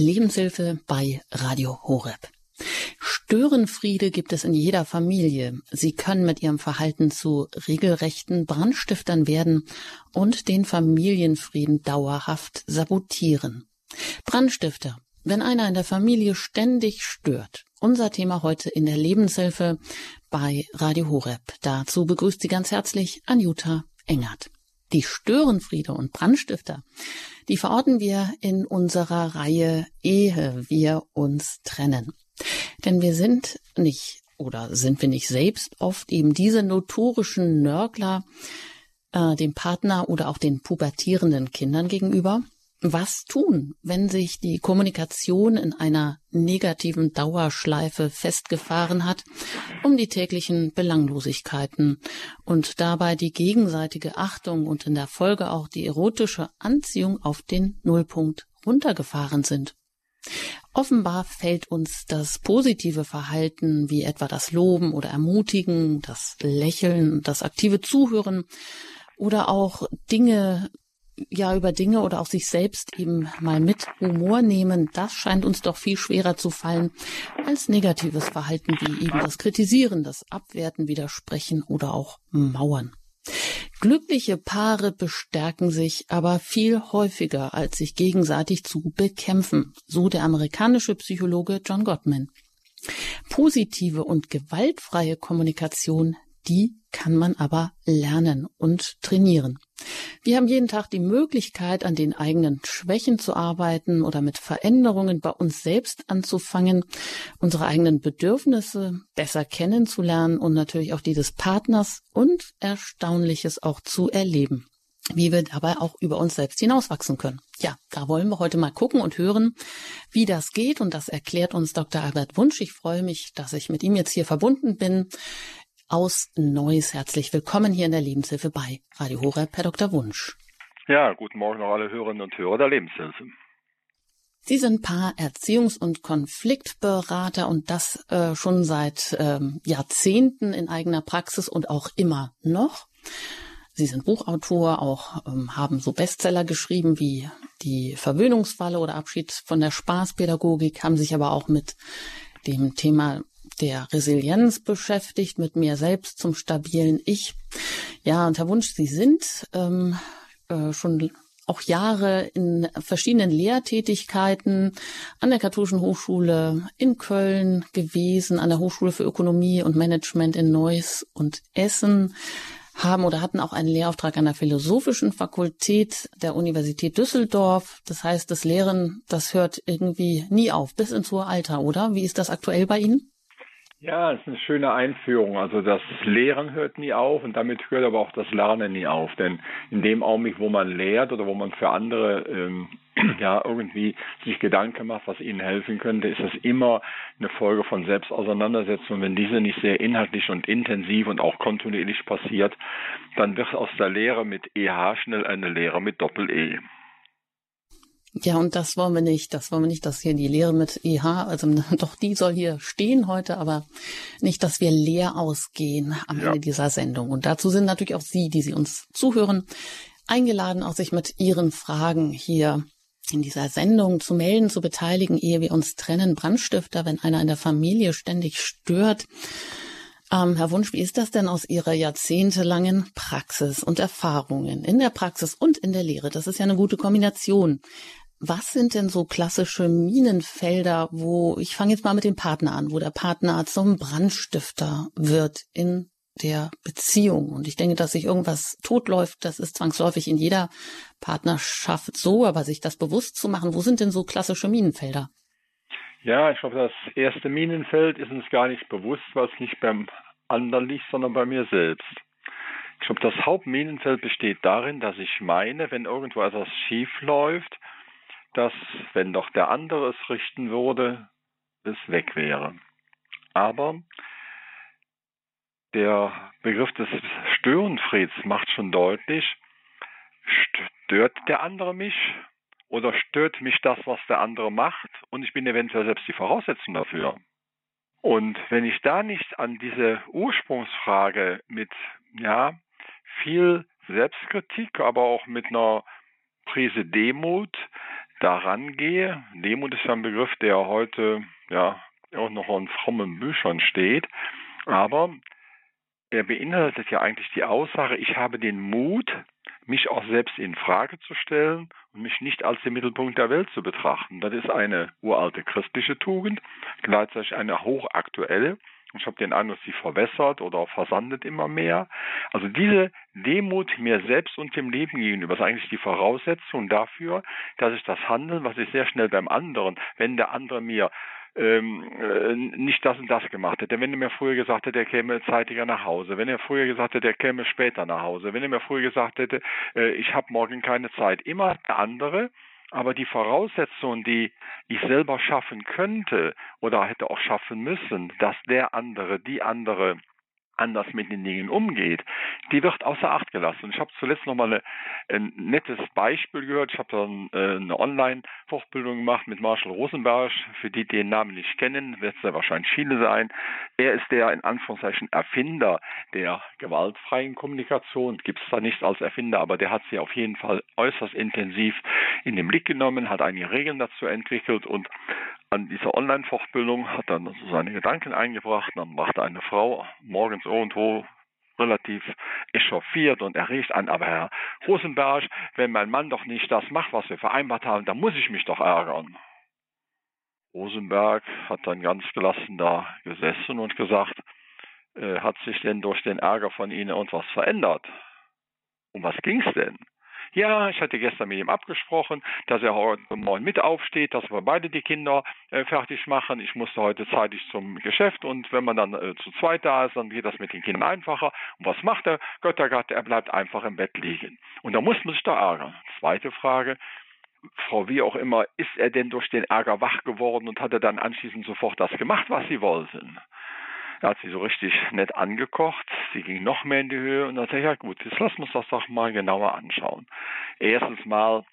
Lebenshilfe bei Radio Horeb. Störenfriede gibt es in jeder Familie. Sie können mit ihrem Verhalten zu regelrechten Brandstiftern werden und den Familienfrieden dauerhaft sabotieren. Brandstifter. Wenn einer in der Familie ständig stört. Unser Thema heute in der Lebenshilfe bei Radio Horeb. Dazu begrüßt Sie ganz herzlich Anjuta Engert. Die Störenfriede und Brandstifter, die verorten wir in unserer Reihe Ehe wir uns trennen. Denn wir sind nicht oder sind wir nicht selbst oft eben diese notorischen Nörgler äh, dem Partner oder auch den pubertierenden Kindern gegenüber? Was tun, wenn sich die Kommunikation in einer negativen Dauerschleife festgefahren hat, um die täglichen Belanglosigkeiten und dabei die gegenseitige Achtung und in der Folge auch die erotische Anziehung auf den Nullpunkt runtergefahren sind? Offenbar fällt uns das positive Verhalten, wie etwa das Loben oder Ermutigen, das Lächeln, das aktive Zuhören oder auch Dinge, ja, über Dinge oder auch sich selbst eben mal mit Humor nehmen, das scheint uns doch viel schwerer zu fallen als negatives Verhalten wie eben das Kritisieren, das Abwerten, Widersprechen oder auch Mauern. Glückliche Paare bestärken sich aber viel häufiger, als sich gegenseitig zu bekämpfen, so der amerikanische Psychologe John Gottman. Positive und gewaltfreie Kommunikation, die kann man aber lernen und trainieren. Wir haben jeden Tag die Möglichkeit, an den eigenen Schwächen zu arbeiten oder mit Veränderungen bei uns selbst anzufangen, unsere eigenen Bedürfnisse besser kennenzulernen und natürlich auch die des Partners und Erstaunliches auch zu erleben wie wir dabei auch über uns selbst hinauswachsen können. Ja, da wollen wir heute mal gucken und hören, wie das geht. Und das erklärt uns Dr. Albert Wunsch. Ich freue mich, dass ich mit ihm jetzt hier verbunden bin aus Neuss. Herzlich willkommen hier in der Lebenshilfe bei Radio Horeb, Herr Dr. Wunsch. Ja, guten Morgen auch alle Hörerinnen und Hörer der Lebenshilfe. Sie sind Paar-, Erziehungs- und Konfliktberater und das äh, schon seit ähm, Jahrzehnten in eigener Praxis und auch immer noch. Sie sind Buchautor, auch ähm, haben so Bestseller geschrieben wie Die Verwöhnungsfalle oder Abschied von der Spaßpädagogik, haben sich aber auch mit dem Thema der Resilienz beschäftigt, mit mir selbst zum stabilen Ich. Ja, und Herr Wunsch, Sie sind ähm, äh, schon auch Jahre in verschiedenen Lehrtätigkeiten an der Katholischen Hochschule in Köln gewesen, an der Hochschule für Ökonomie und Management in Neuss und Essen haben oder hatten auch einen Lehrauftrag an der Philosophischen Fakultät der Universität Düsseldorf. Das heißt, das Lehren, das hört irgendwie nie auf, bis ins hohe Alter, oder? Wie ist das aktuell bei Ihnen? Ja, es ist eine schöne Einführung. Also das Lehren hört nie auf und damit hört aber auch das Lernen nie auf. Denn in dem Augenblick, wo man lehrt oder wo man für andere ähm, ja irgendwie sich Gedanken macht, was ihnen helfen könnte, ist das immer eine Folge von Selbstauseinandersetzungen. Wenn diese nicht sehr inhaltlich und intensiv und auch kontinuierlich passiert, dann wird aus der Lehre mit EH schnell eine Lehre mit Doppel-E. Ja, und das wollen wir nicht. Das wollen wir nicht, dass hier die Lehre mit EH, also doch die soll hier stehen heute, aber nicht, dass wir leer ausgehen am ja. Ende dieser Sendung. Und dazu sind natürlich auch Sie, die Sie uns zuhören, eingeladen, auch sich mit Ihren Fragen hier in dieser Sendung zu melden, zu beteiligen, ehe wir uns trennen. Brandstifter, wenn einer in der Familie ständig stört. Ähm, Herr Wunsch, wie ist das denn aus Ihrer jahrzehntelangen Praxis und Erfahrungen in der Praxis und in der Lehre? Das ist ja eine gute Kombination. Was sind denn so klassische Minenfelder, wo, ich fange jetzt mal mit dem Partner an, wo der Partner zum Brandstifter wird in der Beziehung. Und ich denke, dass sich irgendwas totläuft, das ist zwangsläufig in jeder Partnerschaft so, aber sich das bewusst zu machen, wo sind denn so klassische Minenfelder? Ja, ich glaube, das erste Minenfeld ist uns gar nicht bewusst, was nicht beim anderen liegt, sondern bei mir selbst. Ich glaube, das Hauptminenfeld besteht darin, dass ich meine, wenn irgendwo etwas schief läuft, dass, wenn doch der andere es richten würde, es weg wäre. Aber der Begriff des Störenfrieds macht schon deutlich, stört der andere mich oder stört mich das, was der andere macht und ich bin eventuell selbst die Voraussetzung dafür. Und wenn ich da nicht an diese Ursprungsfrage mit ja viel Selbstkritik, aber auch mit einer Prise Demut daran gehe. Demut ist ja ein Begriff, der heute ja auch noch in frommen Büchern steht, aber er beinhaltet ja eigentlich die Aussage, ich habe den Mut, mich auch selbst in Frage zu stellen und mich nicht als den Mittelpunkt der Welt zu betrachten. Das ist eine uralte christliche Tugend, gleichzeitig eine hochaktuelle. Ich habe den Eindruck, sie verwässert oder versandet immer mehr. Also diese Demut mir selbst und dem Leben gegenüber ist eigentlich die Voraussetzung dafür, dass ich das Handeln, was ich sehr schnell beim anderen, wenn der andere mir ähm, äh, nicht das und das gemacht hätte. Wenn er mir früher gesagt hätte, er käme zeitiger nach Hause, wenn er früher gesagt hätte, er käme später nach Hause, wenn er mir früher gesagt hätte, äh, ich habe morgen keine Zeit. Immer der andere, aber die Voraussetzungen, die ich selber schaffen könnte oder hätte auch schaffen müssen, dass der andere, die andere anders mit den Dingen umgeht, die wird außer Acht gelassen. Ich habe zuletzt noch mal eine, ein nettes Beispiel gehört. Ich habe dann äh, eine Online-Fortbildung gemacht mit Marshall Rosenberg. Für die, die den Namen nicht kennen, wird es ja wahrscheinlich viele sein. Er ist der in Anführungszeichen Erfinder der gewaltfreien Kommunikation. Gibt es da nicht als Erfinder, aber der hat sie auf jeden Fall äußerst intensiv in den Blick genommen, hat einige Regeln dazu entwickelt und an dieser Online-Fortbildung hat dann so seine Gedanken eingebracht. Dann machte eine Frau morgens irgendwo relativ echauffiert und erregt an, aber Herr Rosenberg, wenn mein Mann doch nicht das macht, was wir vereinbart haben, dann muss ich mich doch ärgern. Rosenberg hat dann ganz gelassen da gesessen und gesagt, äh, hat sich denn durch den Ärger von Ihnen irgendwas verändert? Um was ging's denn? Ja, ich hatte gestern mit ihm abgesprochen, dass er heute Morgen mit aufsteht, dass wir beide die Kinder äh, fertig machen. Ich musste heute zeitig zum Geschäft und wenn man dann äh, zu zweit da ist, dann geht das mit den Kindern einfacher. Und was macht er? Göttergatte, er bleibt einfach im Bett liegen. Und da muss man sich da ärgern. Zweite Frage. Frau wie auch immer, ist er denn durch den Ärger wach geworden und hat er dann anschließend sofort das gemacht, was sie wollten? Er hat sie so richtig nett angekocht. Sie ging noch mehr in die Höhe und dann sagte ich, ja gut, jetzt lassen wir uns das doch mal genauer anschauen. Erstens mal,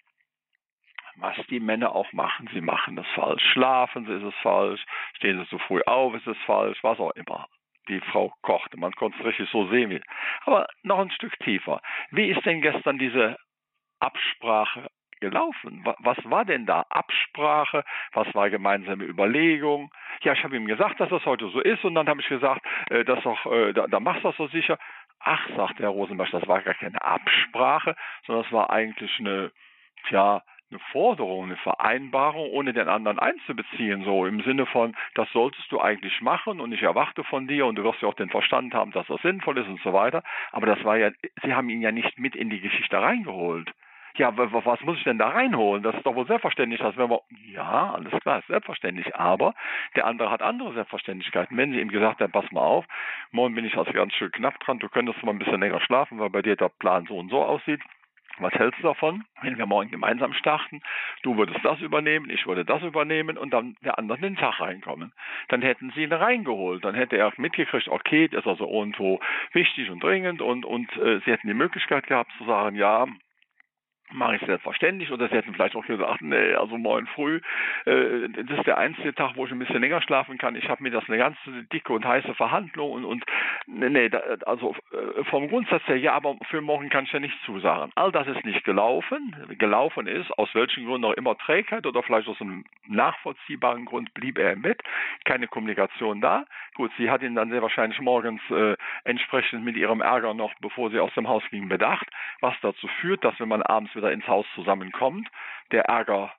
was die Männer auch machen. Sie machen das falsch. Schlafen sie, ist es falsch. Stehen sie zu früh auf, ist es falsch. Was auch immer. Die Frau kochte. Man konnte es richtig so sehen. Aber noch ein Stück tiefer. Wie ist denn gestern diese Absprache gelaufen? Was war denn da? Absprache? Was war gemeinsame Überlegung? Ja, ich habe ihm gesagt, dass das heute so ist und dann habe ich gesagt, äh, dass doch, äh, da, da machst du das so sicher. Ach, sagt der Rosenbach, das war gar keine Absprache, sondern das war eigentlich eine, tja, eine Forderung, eine Vereinbarung, ohne den anderen einzubeziehen, so im Sinne von, das solltest du eigentlich machen und ich erwarte von dir und du wirst ja auch den Verstand haben, dass das sinnvoll ist und so weiter. Aber das war ja, sie haben ihn ja nicht mit in die Geschichte reingeholt ja, was muss ich denn da reinholen? Das ist doch wohl selbstverständlich, dass wenn wir, ja, alles klar, ist selbstverständlich, aber der andere hat andere Selbstverständlichkeiten. Wenn sie ihm gesagt haben, pass mal auf, morgen bin ich also ganz schön knapp dran, du könntest mal ein bisschen länger schlafen, weil bei dir der Plan so und so aussieht, was hältst du davon, wenn wir morgen gemeinsam starten? Du würdest das übernehmen, ich würde das übernehmen und dann der andere den Tag reinkommen. Dann hätten sie ihn reingeholt. Dann hätte er mitgekriegt, okay, das ist also irgendwo wichtig und dringend und, und äh, sie hätten die Möglichkeit gehabt zu sagen, ja, mache ich selbstverständlich oder sie hätten vielleicht auch gesagt, nee, also morgen früh, äh, das ist der einzige Tag, wo ich ein bisschen länger schlafen kann. Ich habe mir das eine ganz dicke und heiße Verhandlung und, und nee, da, also äh, vom Grundsatz her ja, aber für morgen kann ich ja nicht zusagen. All das ist nicht gelaufen. Gelaufen ist, aus welchen Gründen auch immer Trägheit oder vielleicht aus einem nachvollziehbaren Grund blieb er im Bett, keine Kommunikation da. Gut, sie hat ihn dann sehr wahrscheinlich morgens äh, entsprechend mit ihrem Ärger noch, bevor sie aus dem Haus ging, bedacht, was dazu führt, dass wenn man abends wieder ins Haus zusammenkommt, der Ärger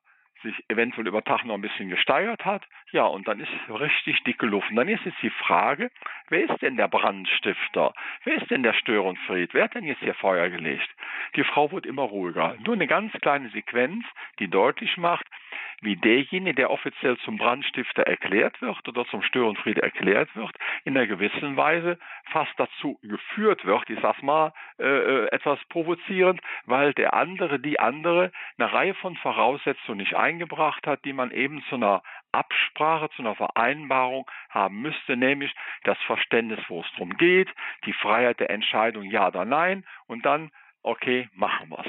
sich eventuell über Tag noch ein bisschen gesteigert hat. Ja, und dann ist richtig dicke Luft. Und dann ist jetzt die Frage, wer ist denn der Brandstifter? Wer ist denn der Störenfried? Wer hat denn jetzt hier Feuer gelegt? Die Frau wird immer ruhiger. Nur eine ganz kleine Sequenz, die deutlich macht, wie derjenige, der offiziell zum Brandstifter erklärt wird oder zum Störenfried erklärt wird, in einer gewissen Weise fast dazu geführt wird, ich sag's mal äh, äh, etwas provozierend, weil der andere, die andere, eine Reihe von Voraussetzungen nicht eingebracht hat, die man eben zu einer Absprache, zu einer Vereinbarung haben müsste, nämlich das Verständnis, wo es darum geht, die Freiheit der Entscheidung, ja oder nein, und dann, okay, machen wir's.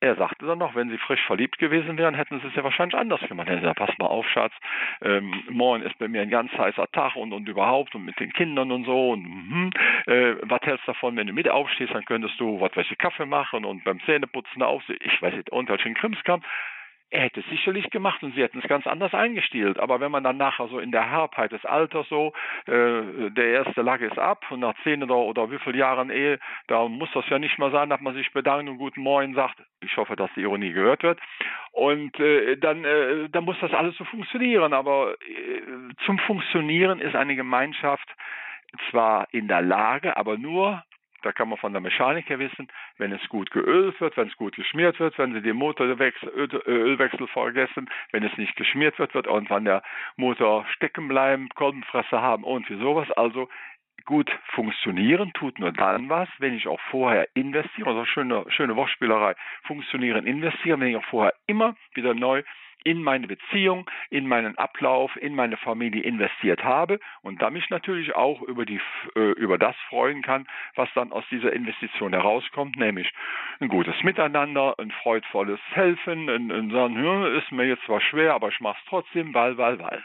Er sagte dann noch, wenn sie frisch verliebt gewesen wären, hätten sie es ja wahrscheinlich anders gemacht. Er sagte, pass mal auf, Schatz, ähm, morgen ist bei mir ein ganz heißer Tag und, und überhaupt und mit den Kindern und so. Und mhm, äh, was hältst du davon, wenn du mit aufstehst, dann könntest du was welche Kaffee machen und beim Zähneputzen auf, ich weiß nicht, unter welchen Krimskram. Er hätte es sicherlich gemacht und sie hätten es ganz anders eingestielt. Aber wenn man dann nachher so in der Herbheit des Alters so, äh, der erste Lack ist ab und nach zehn oder, oder wie viele Jahren Ehe, da muss das ja nicht mal sein, dass man sich bedankt und guten Morgen sagt. Ich hoffe, dass die Ironie gehört wird. Und äh, dann, äh, dann muss das alles so funktionieren. Aber äh, zum Funktionieren ist eine Gemeinschaft zwar in der Lage, aber nur, da kann man von der Mechanik her wissen, wenn es gut geölt wird, wenn es gut geschmiert wird, wenn Sie den Motorwechsel, vergessen, wenn es nicht geschmiert wird, wird irgendwann der Motor stecken bleiben, Kolbenfresser haben und wie sowas. Also gut funktionieren tut nur dann was, wenn ich auch vorher investiere, also schöne, schöne Wortspielerei, funktionieren, investieren, wenn ich auch vorher immer wieder neu in meine Beziehung, in meinen Ablauf, in meine Familie investiert habe und dann mich natürlich auch über, die, äh, über das freuen kann, was dann aus dieser Investition herauskommt, nämlich ein gutes Miteinander, ein freudvolles Helfen, ein, ein sagen, ist mir jetzt zwar schwer, aber ich mache es trotzdem, weil, weil, weil.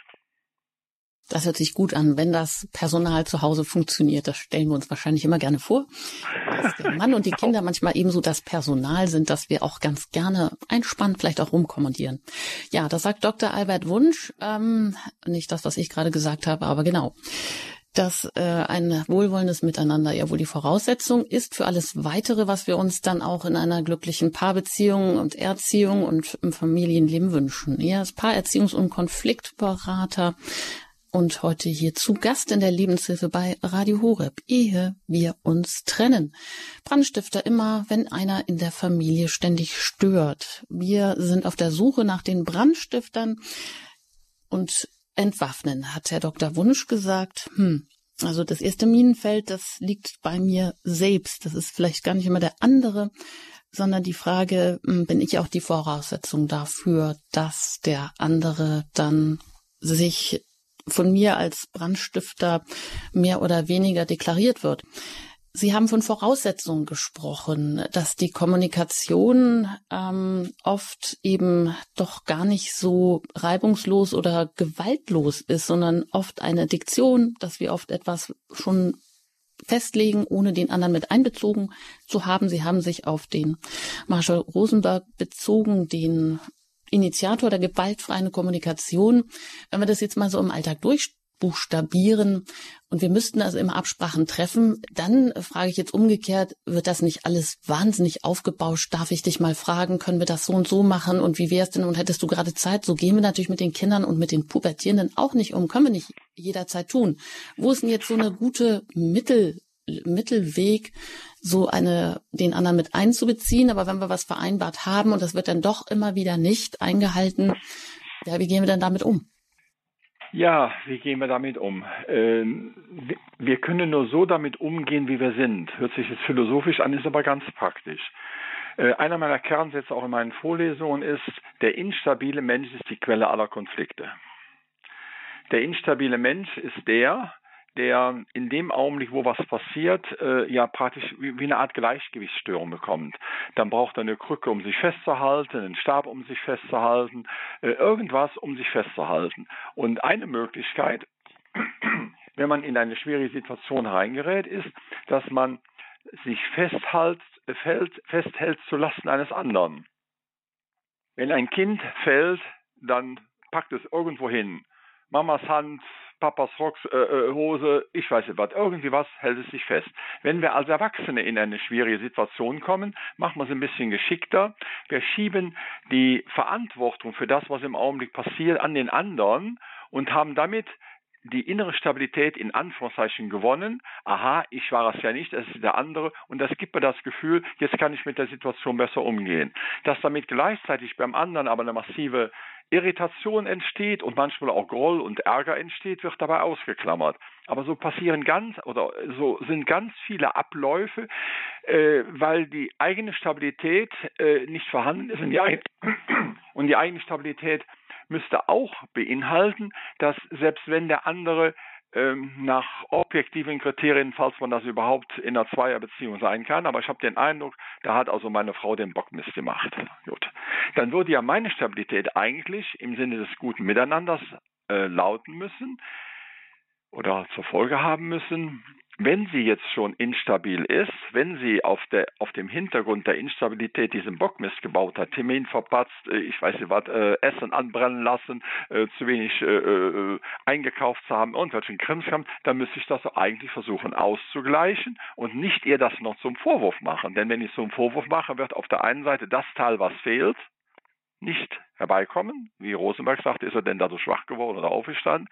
Das hört sich gut an, wenn das Personal zu Hause funktioniert. Das stellen wir uns wahrscheinlich immer gerne vor. Dass der Mann und die Kinder manchmal ebenso das Personal sind, dass wir auch ganz gerne einspannen, vielleicht auch rumkommandieren. Ja, das sagt Dr. Albert Wunsch. Ähm, nicht das, was ich gerade gesagt habe, aber genau dass äh, ein wohlwollendes Miteinander ja wohl die Voraussetzung ist für alles Weitere, was wir uns dann auch in einer glücklichen Paarbeziehung und Erziehung und im Familienleben wünschen. Ja, als Paarerziehungs- und Konfliktberater und heute hier zu Gast in der Lebenshilfe bei Radio Horeb, ehe wir uns trennen. Brandstifter immer, wenn einer in der Familie ständig stört. Wir sind auf der Suche nach den Brandstiftern und entwaffnen, hat Herr Dr. Wunsch gesagt. Hm, also das erste Minenfeld, das liegt bei mir selbst. Das ist vielleicht gar nicht immer der andere, sondern die Frage, hm, bin ich auch die Voraussetzung dafür, dass der andere dann sich von mir als Brandstifter mehr oder weniger deklariert wird. Sie haben von Voraussetzungen gesprochen, dass die Kommunikation ähm, oft eben doch gar nicht so reibungslos oder gewaltlos ist, sondern oft eine Diktion, dass wir oft etwas schon festlegen, ohne den anderen mit einbezogen zu haben. Sie haben sich auf den Marshall Rosenberg bezogen, den Initiator der gewaltfreien Kommunikation, wenn wir das jetzt mal so im Alltag durchbuchstabieren und wir müssten also immer Absprachen treffen, dann frage ich jetzt umgekehrt, wird das nicht alles wahnsinnig aufgebauscht? Darf ich dich mal fragen, können wir das so und so machen und wie wäre es denn und hättest du gerade Zeit? So gehen wir natürlich mit den Kindern und mit den Pubertierenden auch nicht um, können wir nicht jederzeit tun. Wo ist denn jetzt so eine gute Mittel, Mittelweg, so eine, den anderen mit einzubeziehen. Aber wenn wir was vereinbart haben und das wird dann doch immer wieder nicht eingehalten, ja, wie gehen wir denn damit um? Ja, wie gehen wir damit um? Ähm, wir können nur so damit umgehen, wie wir sind. Hört sich jetzt philosophisch an, ist aber ganz praktisch. Äh, einer meiner Kernsätze auch in meinen Vorlesungen ist, der instabile Mensch ist die Quelle aller Konflikte. Der instabile Mensch ist der, der in dem Augenblick, wo was passiert, äh, ja praktisch wie, wie, eine Art Gleichgewichtsstörung bekommt. Dann braucht er eine Krücke, um sich festzuhalten, einen Stab, um sich festzuhalten, äh, irgendwas, um sich festzuhalten. Und eine Möglichkeit, wenn man in eine schwierige Situation reingerät, ist, dass man sich festhält, fällt, festhält zu Lasten eines anderen. Wenn ein Kind fällt, dann packt es irgendwo hin. Mamas Hand, Papas Rocks, äh, äh, Hose, ich weiß nicht was, irgendwie was hält es sich fest. Wenn wir als Erwachsene in eine schwierige Situation kommen, machen wir es ein bisschen geschickter. Wir schieben die Verantwortung für das, was im Augenblick passiert, an den anderen und haben damit die innere Stabilität in Anführungszeichen gewonnen. Aha, ich war es ja nicht, es ist der andere. Und das gibt mir das Gefühl, jetzt kann ich mit der Situation besser umgehen. Dass damit gleichzeitig beim anderen aber eine massive Irritation entsteht und manchmal auch Groll und Ärger entsteht, wird dabei ausgeklammert. Aber so passieren ganz oder so sind ganz viele Abläufe, äh, weil die eigene Stabilität äh, nicht vorhanden ist und die, und die eigene Stabilität müsste auch beinhalten, dass selbst wenn der andere ähm, nach objektiven Kriterien, falls man das überhaupt in einer Zweierbeziehung sein kann. Aber ich habe den Eindruck, da hat also meine Frau den Bock missgemacht. Gut. Dann würde ja meine Stabilität eigentlich im Sinne des guten Miteinanders äh, lauten müssen oder zur Folge haben müssen, wenn sie jetzt schon instabil ist, wenn sie auf, der, auf dem Hintergrund der Instabilität diesen Bockmist gebaut hat, Termin verpatzt, äh, ich weiß nicht was, äh, Essen anbrennen lassen, äh, zu wenig äh, äh, eingekauft zu haben, irgendwelchen Krimskram, dann müsste ich das eigentlich versuchen auszugleichen und nicht ihr das noch zum Vorwurf machen. Denn wenn ich so einen Vorwurf mache, wird auf der einen Seite das Teil, was fehlt, nicht herbeikommen, wie Rosenberg sagt, ist er denn dadurch schwach geworden oder aufgestanden,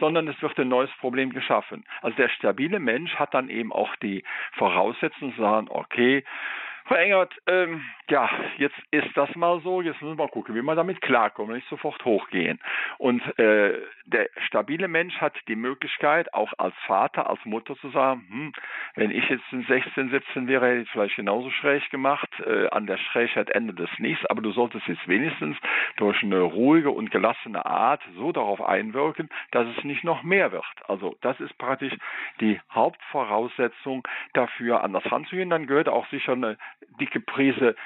sondern es wird ein neues Problem geschaffen. Also der stabile Mensch hat dann eben auch die Voraussetzungen zu sagen, okay, Frau Engert, ähm, ja, jetzt ist das mal so, jetzt müssen wir mal gucken, wie wir damit klarkommen, nicht sofort hochgehen. Und äh, der stabile Mensch hat die Möglichkeit, auch als Vater, als Mutter zu sagen, hm, wenn ich jetzt in 16, 17 wäre, hätte ich vielleicht genauso schräg gemacht, äh, an der Schrägheit endet es nichts, aber du solltest jetzt wenigstens durch eine ruhige und gelassene Art so darauf einwirken, dass es nicht noch mehr wird. Also das ist praktisch die Hauptvoraussetzung dafür, an das ranzugehen. Dann gehört auch sicher eine dicke Prise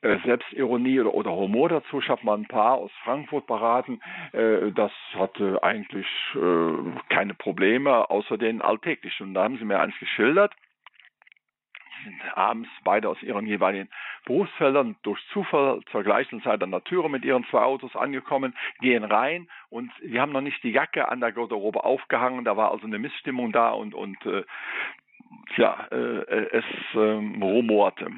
äh, Selbstironie oder, oder Humor dazu. Ich habe mal ein paar aus Frankfurt beraten. Äh, das hatte eigentlich äh, keine Probleme, außer den alltäglichen. Und da haben sie mir eins geschildert. Sie sind abends beide aus ihren jeweiligen Berufsfeldern durch Zufall zur gleichen Zeit an der Türe mit ihren zwei Autos angekommen, gehen rein und sie haben noch nicht die Jacke an der Garderobe aufgehangen. Da war also eine Missstimmung da und, und äh, ja, äh, es äh, rumorte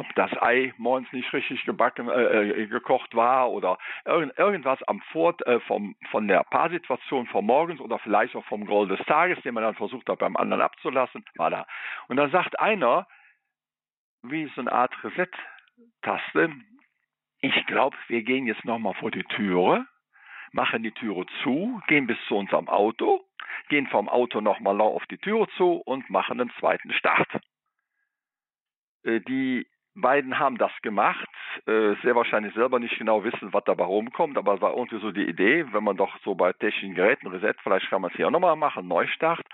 ob das Ei morgens nicht richtig gebacken, äh, äh, gekocht war oder irgend, irgendwas am Fort äh, vom, von der Paarsituation vom Morgens oder vielleicht auch vom Groll des Tages, den man dann versucht hat beim anderen abzulassen, war da. Und dann sagt einer, wie so eine Art Reset-Taste, ich glaube, wir gehen jetzt nochmal vor die Türe, machen die Türe zu, gehen bis zu unserem Auto, gehen vom Auto nochmal auf die Türe zu und machen einen zweiten Start. Äh, die beiden haben das gemacht, äh, sehr wahrscheinlich selber nicht genau wissen, was dabei rumkommt, aber es war irgendwie so die Idee, wenn man doch so bei technischen Geräten Reset, vielleicht kann man es hier auch nochmal machen, Neustart,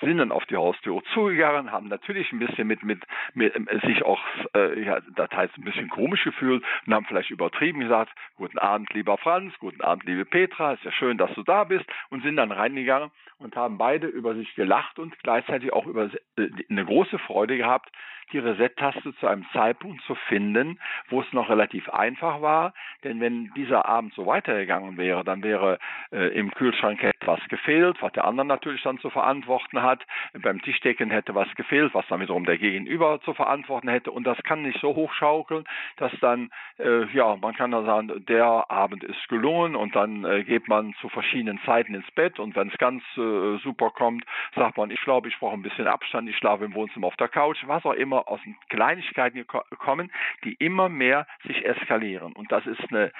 sind dann auf die Haustür zugegangen, haben natürlich ein bisschen mit, mit, mit äh, sich auch, äh, ja, das heißt ein bisschen komisch gefühlt und haben vielleicht übertrieben gesagt, guten Abend, lieber Franz, guten Abend, liebe Petra, ist ja schön, dass du da bist. Und sind dann reingegangen und haben beide über sich gelacht und gleichzeitig auch über äh, eine große Freude gehabt, die Reset-Taste zu einem Zeitpunkt zu finden, wo es noch relativ einfach war. Denn wenn dieser Abend so weitergegangen wäre, dann wäre äh, im Kühlschrank etwas gefehlt, was der andere natürlich dann zu verantworten hat. Beim Tischdecken hätte was gefehlt, was dann wiederum der Gegenüber zu verantworten hätte. Und das kann nicht so hochschaukeln, dass dann, äh, ja, man kann dann sagen, der Abend ist gelungen und dann äh, geht man zu verschiedenen Zeiten ins Bett und wenn es ganz äh, super kommt, sagt man, ich glaube, ich brauche ein bisschen Abstand, ich schlafe im Wohnzimmer auf der Couch, was auch immer immer aus Kleinigkeiten kommen, die immer mehr sich eskalieren. Und das ist eine,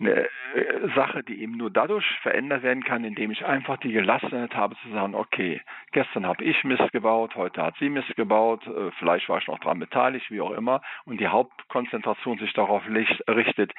eine äh, Sache, die eben nur dadurch verändert werden kann, indem ich einfach die Gelassenheit habe zu sagen, okay, gestern habe ich Mist gebaut, heute hat sie Mist gebaut, äh, vielleicht war ich noch daran beteiligt, wie auch immer, und die Hauptkonzentration sich darauf richtet,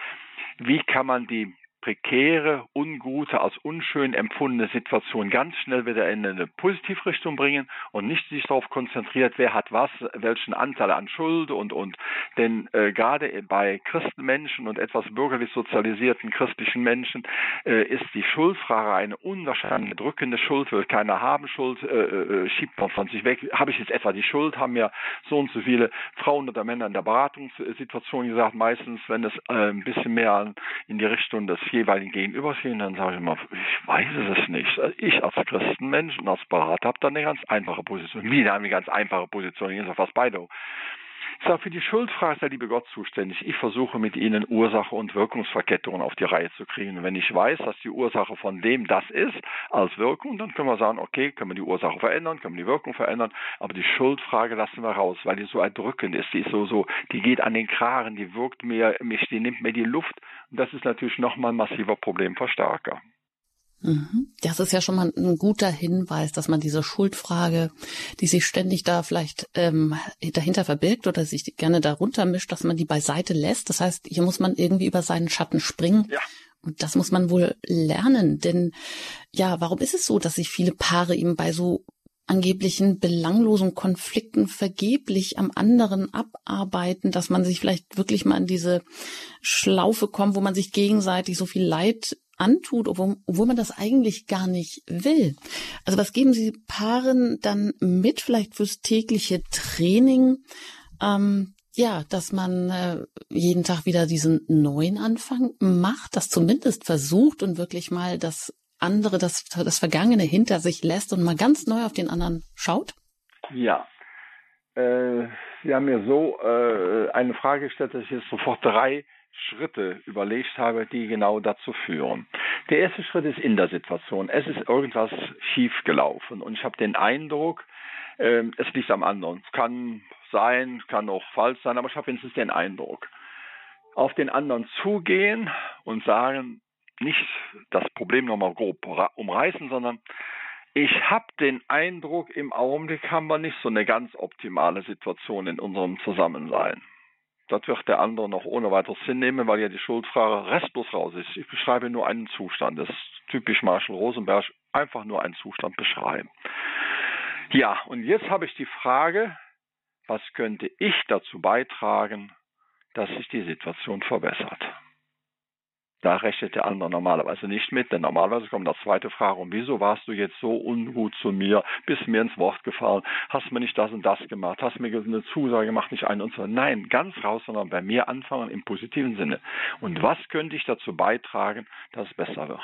wie kann man die prekäre, ungute, als unschön empfundene Situation ganz schnell wieder in eine Positivrichtung bringen und nicht sich darauf konzentriert, wer hat was, welchen Anteil an Schuld und und denn äh, gerade bei Christenmenschen und etwas bürgerlich sozialisierten christlichen Menschen äh, ist die Schuldfrage eine unwahrscheinlich drückende Schuld, will keiner haben Schuld, äh, äh, schiebt man von sich weg. Habe ich jetzt etwa die Schuld? Haben ja so und so viele Frauen oder Männer in der Beratungssituation gesagt, meistens, wenn es äh, ein bisschen mehr in die Richtung des jeweiligen Gegenüberstehen, dann sage ich immer, ich weiß es nicht. Ich als Christenmensch und als Berater habe da eine ganz einfache Position. Da haben wir eine ganz einfache Position, ist fast beide. Sage, für die Schuldfrage der liebe Gott zuständig. Ich versuche mit Ihnen Ursache und Wirkungsverkettungen auf die Reihe zu kriegen. Und wenn ich weiß, dass die Ursache von dem das ist, als Wirkung, dann können wir sagen, okay, können wir die Ursache verändern, können wir die Wirkung verändern, aber die Schuldfrage lassen wir raus, weil die so erdrückend ist. Die ist so, so, die geht an den Kragen, die wirkt mir, mich, die nimmt mir die Luft. Und das ist natürlich nochmal ein massiver Problemverstärker. Mhm. Das ist ja schon mal ein guter Hinweis, dass man diese Schuldfrage, die sich ständig da vielleicht ähm, dahinter verbirgt oder sich gerne darunter mischt, dass man die beiseite lässt. Das heißt, hier muss man irgendwie über seinen Schatten springen. Ja. Und das muss man wohl lernen, denn ja, warum ist es so, dass sich viele Paare eben bei so angeblichen belanglosen Konflikten vergeblich am anderen abarbeiten, dass man sich vielleicht wirklich mal in diese Schlaufe kommt, wo man sich gegenseitig so viel Leid antut, obwohl, obwohl man das eigentlich gar nicht will. Also was geben Sie Paaren dann mit, vielleicht fürs tägliche Training? Ähm, ja, dass man äh, jeden Tag wieder diesen neuen Anfang macht, das zumindest versucht und wirklich mal das andere, das, das Vergangene hinter sich lässt und mal ganz neu auf den anderen schaut? Ja. Äh, Sie haben mir so äh, eine Frage gestellt, dass ich jetzt sofort drei Schritte überlegt habe, die genau dazu führen. Der erste Schritt ist in der Situation. Es ist irgendwas schiefgelaufen und ich habe den Eindruck, äh, es liegt am anderen. Es kann sein, kann auch falsch sein, aber ich habe wenigstens den Eindruck. Auf den anderen zugehen und sagen, nicht das Problem nochmal grob umreißen, sondern ich habe den Eindruck, im Augenblick haben wir nicht so eine ganz optimale Situation in unserem Zusammensein. Das wird der andere noch ohne weiteres hinnehmen, weil ja die Schuldfrage restlos raus ist. Ich beschreibe nur einen Zustand. Das ist typisch Marshall Rosenberg, einfach nur einen Zustand beschreiben. Ja, und jetzt habe ich die Frage, was könnte ich dazu beitragen, dass sich die Situation verbessert? Da rechnet der andere normalerweise nicht mit, denn normalerweise kommt das zweite Frage, und wieso warst du jetzt so ungut zu mir, bist mir ins Wort gefallen, hast mir nicht das und das gemacht, hast mir eine Zusage gemacht, nicht eine und so. Nein, ganz raus, sondern bei mir anfangen im positiven Sinne. Und was könnte ich dazu beitragen, dass es besser wird?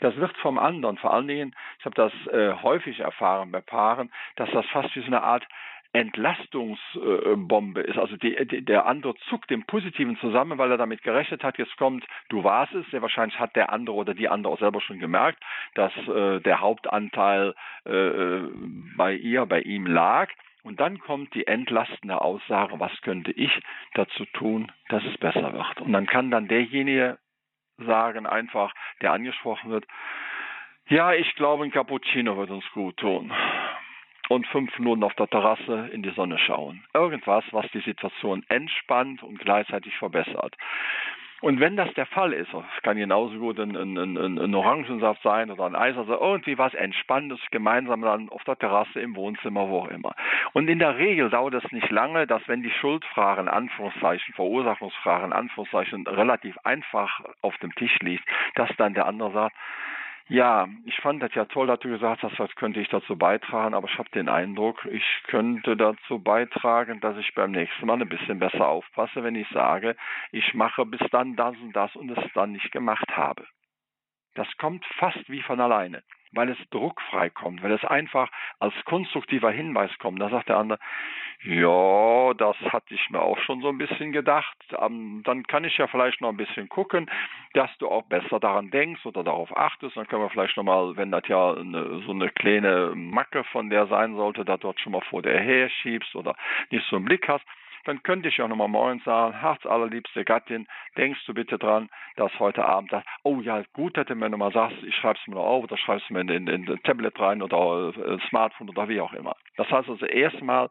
Das wird vom anderen, vor allen Dingen, ich habe das äh, häufig erfahren bei Paaren, dass das fast wie so eine Art Entlastungsbombe ist. Also die, die, der andere zuckt im Positiven zusammen, weil er damit gerechnet hat, jetzt kommt, du warst es. Sehr wahrscheinlich hat der andere oder die andere auch selber schon gemerkt, dass äh, der Hauptanteil äh, bei ihr, bei ihm lag. Und dann kommt die entlastende Aussage, was könnte ich dazu tun, dass es besser wird. Und dann kann dann derjenige sagen, einfach, der angesprochen wird, ja, ich glaube, ein Cappuccino wird uns gut tun und fünf Minuten auf der Terrasse in die Sonne schauen. Irgendwas, was die Situation entspannt und gleichzeitig verbessert. Und wenn das der Fall ist, kann genauso gut ein, ein, ein, ein Orangensaft sein oder ein Eis, also irgendwie was Entspannendes gemeinsam dann auf der Terrasse, im Wohnzimmer, wo auch immer. Und in der Regel dauert es nicht lange, dass wenn die Schuldfragen, Anführungszeichen, Verursachungsfragen, Anführungszeichen, relativ einfach auf dem Tisch liegt, dass dann der andere sagt, ja, ich fand das ja toll, dass du gesagt hast, was könnte ich dazu beitragen, aber ich habe den Eindruck, ich könnte dazu beitragen, dass ich beim nächsten Mal ein bisschen besser aufpasse, wenn ich sage, ich mache bis dann das und das und es dann nicht gemacht habe. Das kommt fast wie von alleine weil es druckfrei kommt, weil es einfach als konstruktiver Hinweis kommt. Da sagt der andere, ja, das hatte ich mir auch schon so ein bisschen gedacht. Ähm, dann kann ich ja vielleicht noch ein bisschen gucken, dass du auch besser daran denkst oder darauf achtest. Dann können wir vielleicht nochmal, wenn das ja eine, so eine kleine Macke von der sein sollte, da dort schon mal vor der her schiebst oder nicht so einen Blick hast, dann könnte ich auch nochmal morgens sagen, Herz allerliebste Gattin, denkst du bitte dran, dass heute Abend das, oh ja, gut, hätte mir nochmal sagst, ich schreibe es mir noch auf oder schreibst mir in, in, in ein Tablet rein oder äh, Smartphone oder wie auch immer. Das heißt also erstmal,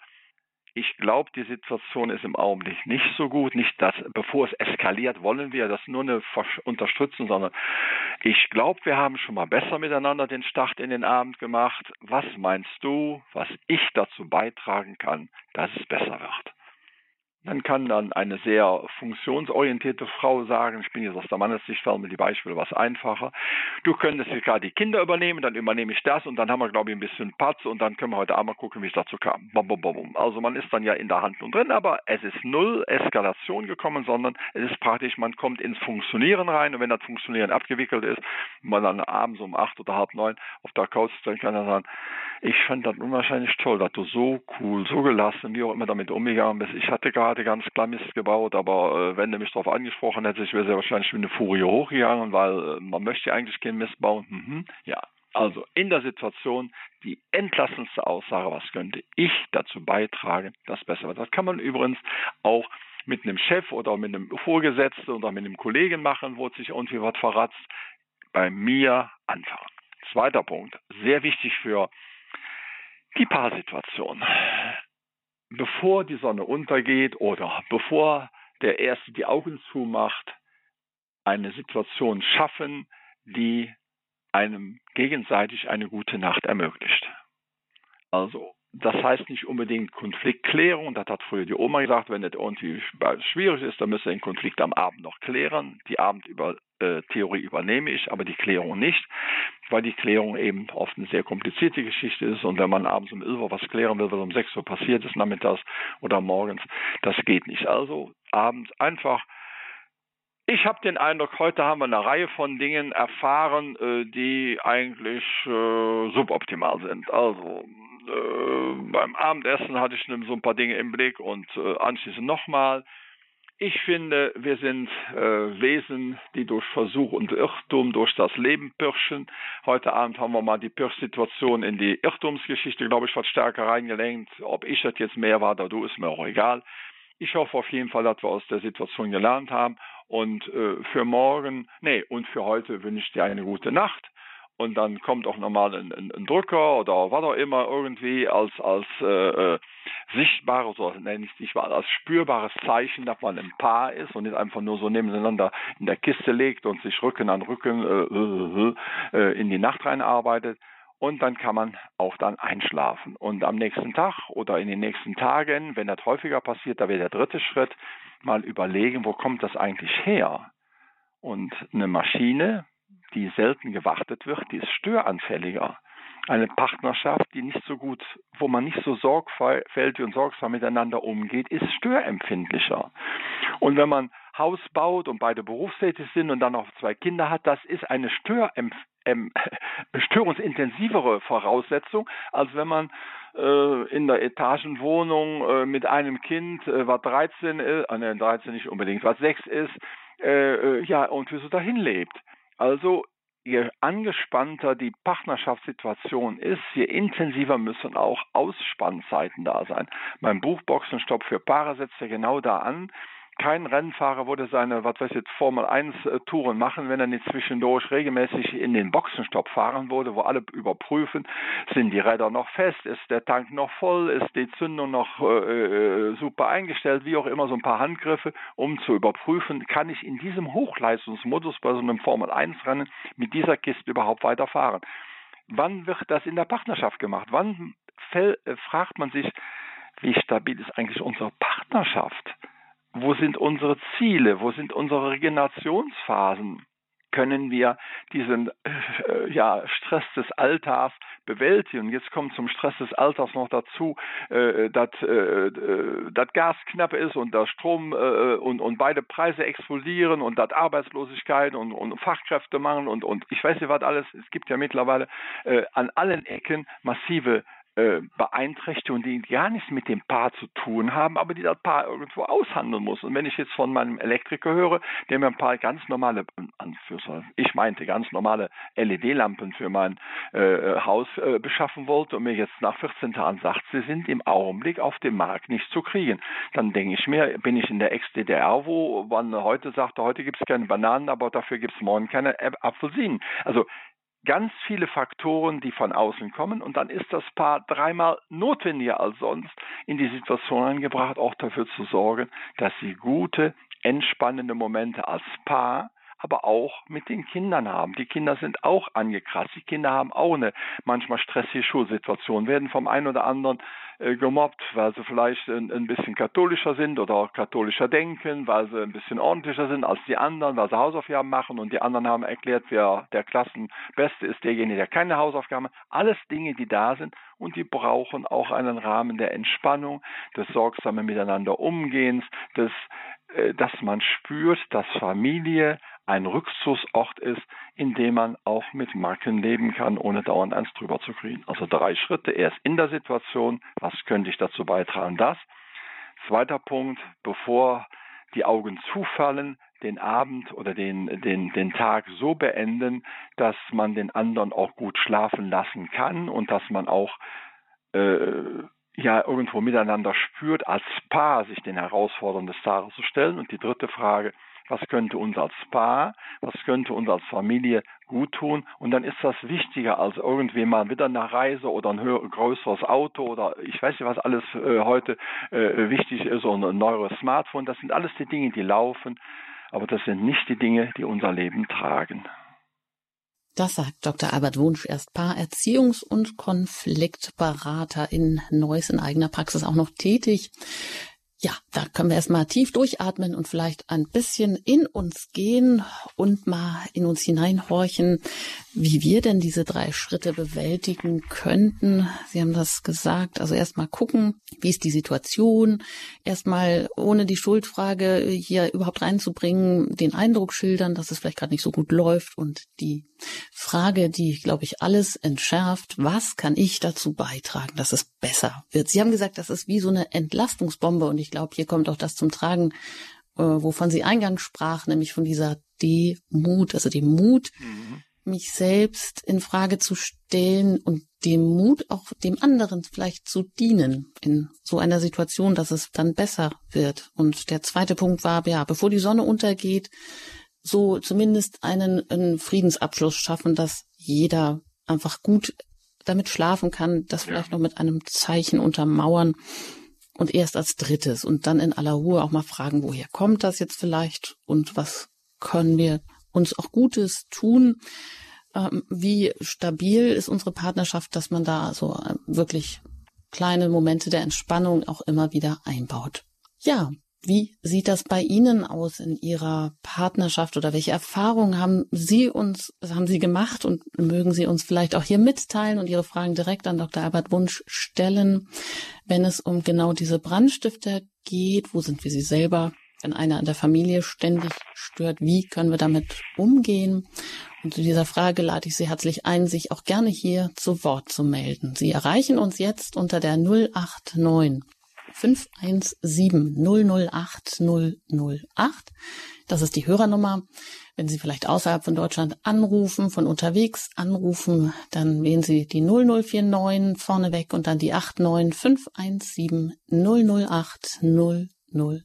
ich glaube, die Situation ist im Augenblick nicht so gut. Nicht, dass, bevor es eskaliert, wollen wir das nur eine unterstützen, sondern ich glaube, wir haben schon mal besser miteinander den Start in den Abend gemacht. Was meinst du, was ich dazu beitragen kann, dass es besser wird? Dann kann dann eine sehr funktionsorientierte Frau sagen, ich bin jetzt aus der Mannessicht, mir die Beispiele was einfacher. Du könntest jetzt gerade die Kinder übernehmen, dann übernehme ich das und dann haben wir, glaube ich, ein bisschen Patz und dann können wir heute Abend mal gucken, wie es dazu kam. Bom, bom, bom. Also man ist dann ja in der Handlung drin, aber es ist null Eskalation gekommen, sondern es ist praktisch, man kommt ins Funktionieren rein und wenn das Funktionieren abgewickelt ist, man dann abends um acht oder halb neun auf der Couch dann kann er sagen, ich fand das unwahrscheinlich toll, dass du so cool, so gelassen, wie auch immer damit umgegangen bist. Ich hatte gerade ganz klar Mist gebaut, aber äh, wenn du mich darauf angesprochen hättest, wäre sehr wahrscheinlich wie eine Furie hochgegangen, weil äh, man möchte eigentlich keinen Mist bauen. Mhm. Ja, also in der Situation die entlassendste Aussage, was könnte ich dazu beitragen, dass besser wird. Das kann man übrigens auch mit einem Chef oder mit einem Vorgesetzten oder mit einem Kollegen machen, wo sich irgendwie was verratzt. Bei mir anfangen. Zweiter Punkt, sehr wichtig für die Paarsituation. Bevor die Sonne untergeht oder bevor der Erste die Augen zumacht, eine Situation schaffen, die einem gegenseitig eine gute Nacht ermöglicht. Also das heißt nicht unbedingt Konfliktklärung. Das hat früher die Oma gesagt, wenn es irgendwie schwierig ist, dann müsste den Konflikt am Abend noch klären. Die Abendtheorie äh, übernehme ich, aber die Klärung nicht, weil die Klärung eben oft eine sehr komplizierte Geschichte ist. Und wenn man abends um 11 Uhr was klären will, was um 6 Uhr passiert ist, nachmittags oder morgens, das geht nicht. Also abends einfach ich habe den Eindruck, heute haben wir eine Reihe von Dingen erfahren, äh, die eigentlich äh, suboptimal sind. Also äh, beim Abendessen hatte ich so ein paar Dinge im Blick und anschließend nochmal. Ich finde, wir sind äh, Wesen, die durch Versuch und Irrtum durch das Leben pirschen. Heute Abend haben wir mal die Pirsch-Situation in die Irrtumsgeschichte, glaube ich, was stärker reingelenkt. Ob ich das jetzt mehr war oder du, ist mir auch egal. Ich hoffe auf jeden Fall, dass wir aus der Situation gelernt haben. Und äh, für morgen, nee, und für heute wünsche ich dir eine gute Nacht und dann kommt auch nochmal ein, ein, ein, Drücker oder was auch immer irgendwie als, als äh, äh sichtbares oder nein, nicht sichtbar, als spürbares Zeichen, dass man ein Paar ist und nicht einfach nur so nebeneinander in der Kiste legt und sich Rücken an Rücken äh, äh, äh, in die Nacht reinarbeitet. Und dann kann man auch dann einschlafen. Und am nächsten Tag oder in den nächsten Tagen, wenn das häufiger passiert, da wäre der dritte Schritt, mal überlegen, wo kommt das eigentlich her? Und eine Maschine, die selten gewartet wird, die ist störanfälliger. Eine Partnerschaft, die nicht so gut, wo man nicht so sorgfältig und sorgsam miteinander umgeht, ist störempfindlicher. Und wenn man Haus baut und beide berufstätig sind und dann noch zwei Kinder hat, das ist eine Störempf ähm, störungsintensivere Voraussetzung, als wenn man äh, in der Etagenwohnung äh, mit einem Kind, äh, was 13 ist, äh, ne, 13 nicht unbedingt, was 6 ist, äh, äh, ja, irgendwie so dahin lebt. Also je angespannter die Partnerschaftssituation ist, je intensiver müssen auch Ausspannzeiten da sein. Mein Buch Boxenstopp für Paare setzt ja genau da an, kein Rennfahrer würde seine, was weiß ich, Formel 1 äh, Touren machen, wenn er nicht zwischendurch regelmäßig in den Boxenstopp fahren würde, wo alle überprüfen, sind die Räder noch fest, ist der Tank noch voll, ist die Zündung noch äh, äh, super eingestellt, wie auch immer, so ein paar Handgriffe, um zu überprüfen, kann ich in diesem Hochleistungsmodus bei so einem Formel 1 Rennen mit dieser Kiste überhaupt weiterfahren. Wann wird das in der Partnerschaft gemacht? Wann äh, fragt man sich, wie stabil ist eigentlich unsere Partnerschaft? Wo sind unsere Ziele? Wo sind unsere Regenerationsphasen? Können wir diesen äh, ja, Stress des Alltags bewältigen? Jetzt kommt zum Stress des Alters noch dazu, äh, dass äh, das Gas knapp ist und der Strom äh, und, und beide Preise explodieren und das Arbeitslosigkeit und, und Fachkräftemangel und, und ich weiß nicht was alles. Es gibt ja mittlerweile äh, an allen Ecken massive äh, Beeinträchtigungen, die gar nichts mit dem Paar zu tun haben, aber die das Paar irgendwo aushandeln muss. Und wenn ich jetzt von meinem Elektriker höre, der mir ein paar ganz normale, ich meinte ganz normale LED-Lampen für mein äh, Haus äh, beschaffen wollte und mir jetzt nach 14 Tagen sagt, sie sind im Augenblick auf dem Markt nicht zu kriegen, dann denke ich mir, bin ich in der Ex-DDR, wo man heute sagte, heute gibt es keine Bananen, aber dafür gibt es morgen keine Apfelsinen. Also ganz viele Faktoren, die von außen kommen und dann ist das Paar dreimal notwendiger als sonst in die Situation eingebracht, auch dafür zu sorgen, dass sie gute, entspannende Momente als Paar aber auch mit den Kindern haben. Die Kinder sind auch angekratzt. Die Kinder haben auch eine manchmal stressige Schulsituation, werden vom einen oder anderen äh, gemobbt, weil sie vielleicht ein, ein, bisschen katholischer sind oder auch katholischer denken, weil sie ein bisschen ordentlicher sind als die anderen, weil sie Hausaufgaben machen und die anderen haben erklärt, wer der Klassenbeste ist, derjenige, der keine Hausaufgaben hat. Alles Dinge, die da sind und die brauchen auch einen Rahmen der Entspannung, des sorgsamen Miteinander Umgehens, des äh, dass man spürt, dass Familie ein Rückzugsort ist, in dem man auch mit Marken leben kann, ohne dauernd eins drüber zu kriegen. Also drei Schritte. Erst in der Situation, was könnte ich dazu beitragen, das. Zweiter Punkt, bevor die Augen zufallen, den Abend oder den, den, den Tag so beenden, dass man den anderen auch gut schlafen lassen kann und dass man auch äh, ja irgendwo miteinander spürt, als Paar sich den Herausforderungen des Tages zu stellen. Und die dritte Frage, was könnte uns als Paar, was könnte uns als Familie gut tun. Und dann ist das wichtiger als irgendwie mal wieder eine Reise oder ein größeres Auto oder ich weiß nicht, was alles äh, heute äh, wichtig ist oder ein neues Smartphone. Das sind alles die Dinge, die laufen, aber das sind nicht die Dinge, die unser Leben tragen. Das sagt Dr. Albert Wunsch, erst Paar, Erziehungs- und Konfliktberater in Neuss in eigener Praxis auch noch tätig. Ja, da können wir erstmal tief durchatmen und vielleicht ein bisschen in uns gehen und mal in uns hineinhorchen, wie wir denn diese drei Schritte bewältigen könnten. Sie haben das gesagt. Also erstmal gucken, wie ist die Situation. Erstmal ohne die Schuldfrage hier überhaupt reinzubringen, den Eindruck schildern, dass es vielleicht gerade nicht so gut läuft und die Frage, die, glaube ich, alles entschärft. Was kann ich dazu beitragen, dass es besser wird? Sie haben gesagt, das ist wie so eine Entlastungsbombe und ich glaube, hier kommt auch das zum Tragen, äh, wovon Sie eingangs sprach, nämlich von dieser Demut, also dem Mut, mhm. mich selbst in Frage zu stellen und dem Mut auch dem anderen vielleicht zu dienen in so einer Situation, dass es dann besser wird. Und der zweite Punkt war, ja, bevor die Sonne untergeht, so zumindest einen, einen Friedensabschluss schaffen, dass jeder einfach gut damit schlafen kann, das vielleicht noch mit einem Zeichen untermauern und erst als drittes und dann in aller Ruhe auch mal fragen, woher kommt das jetzt vielleicht und was können wir uns auch Gutes tun. Ähm, wie stabil ist unsere Partnerschaft, dass man da so äh, wirklich kleine Momente der Entspannung auch immer wieder einbaut. Ja, wie sieht das bei Ihnen aus in Ihrer Partnerschaft oder welche Erfahrungen haben Sie uns, haben Sie gemacht und mögen Sie uns vielleicht auch hier mitteilen und Ihre Fragen direkt an Dr. Albert Wunsch stellen, wenn es um genau diese Brandstifter geht? Wo sind wir Sie selber? wenn einer in der Familie ständig stört, wie können wir damit umgehen? Und zu dieser Frage lade ich Sie herzlich ein, sich auch gerne hier zu Wort zu melden. Sie erreichen uns jetzt unter der 089 517 008 008. Das ist die Hörernummer. Wenn Sie vielleicht außerhalb von Deutschland anrufen, von unterwegs anrufen, dann wählen Sie die 0049 vorneweg und dann die 89 517 008 008. 08.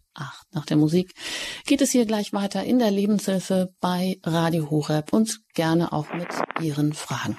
Nach der Musik geht es hier gleich weiter in der Lebenshilfe bei Radio Horeb und gerne auch mit Ihren Fragen.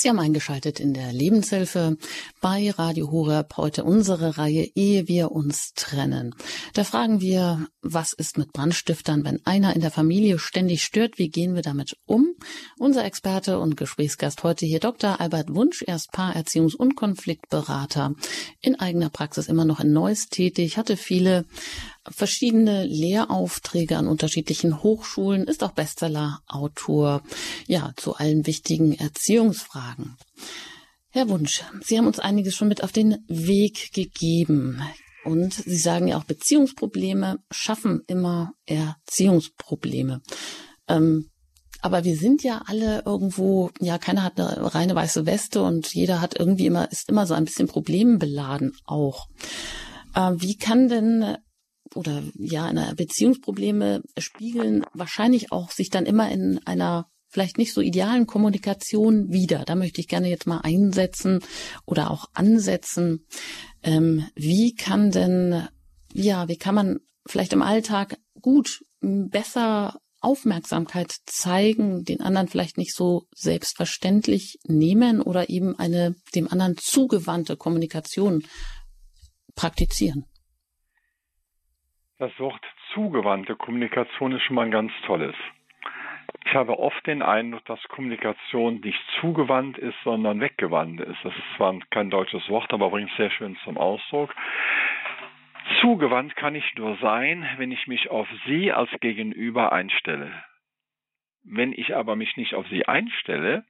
Sie haben eingeschaltet in der Lebenshilfe bei Radio Horeb. Heute unsere Reihe Ehe wir uns trennen. Da fragen wir, was ist mit Brandstiftern, wenn einer in der Familie ständig stört? Wie gehen wir damit um? Unser Experte und Gesprächsgast heute hier Dr. Albert Wunsch, erst Paar-, Erziehungs- und Konfliktberater in eigener Praxis immer noch in Neuss tätig, hatte viele verschiedene Lehraufträge an unterschiedlichen Hochschulen, ist auch Bestseller-Autor, ja, zu allen wichtigen Erziehungsfragen. Herr Wunsch, Sie haben uns einiges schon mit auf den Weg gegeben. Und Sie sagen ja auch, Beziehungsprobleme schaffen immer Erziehungsprobleme. Ähm, aber wir sind ja alle irgendwo, ja, keiner hat eine reine weiße Weste und jeder hat irgendwie immer, ist immer so ein bisschen problembeladen auch. Äh, wie kann denn oder ja, eine Beziehungsprobleme spiegeln wahrscheinlich auch sich dann immer in einer vielleicht nicht so idealen Kommunikation wieder. Da möchte ich gerne jetzt mal einsetzen oder auch ansetzen. Ähm, wie kann denn, ja, wie kann man vielleicht im Alltag gut besser Aufmerksamkeit zeigen, den anderen vielleicht nicht so selbstverständlich nehmen oder eben eine dem anderen zugewandte Kommunikation praktizieren? Das Wort zugewandte Kommunikation ist schon mal ein ganz tolles. Ich habe oft den Eindruck, dass Kommunikation nicht zugewandt ist, sondern weggewandt ist. Das ist zwar kein deutsches Wort, aber bringt sehr schön zum Ausdruck. Zugewandt kann ich nur sein, wenn ich mich auf Sie als Gegenüber einstelle. Wenn ich aber mich nicht auf Sie einstelle,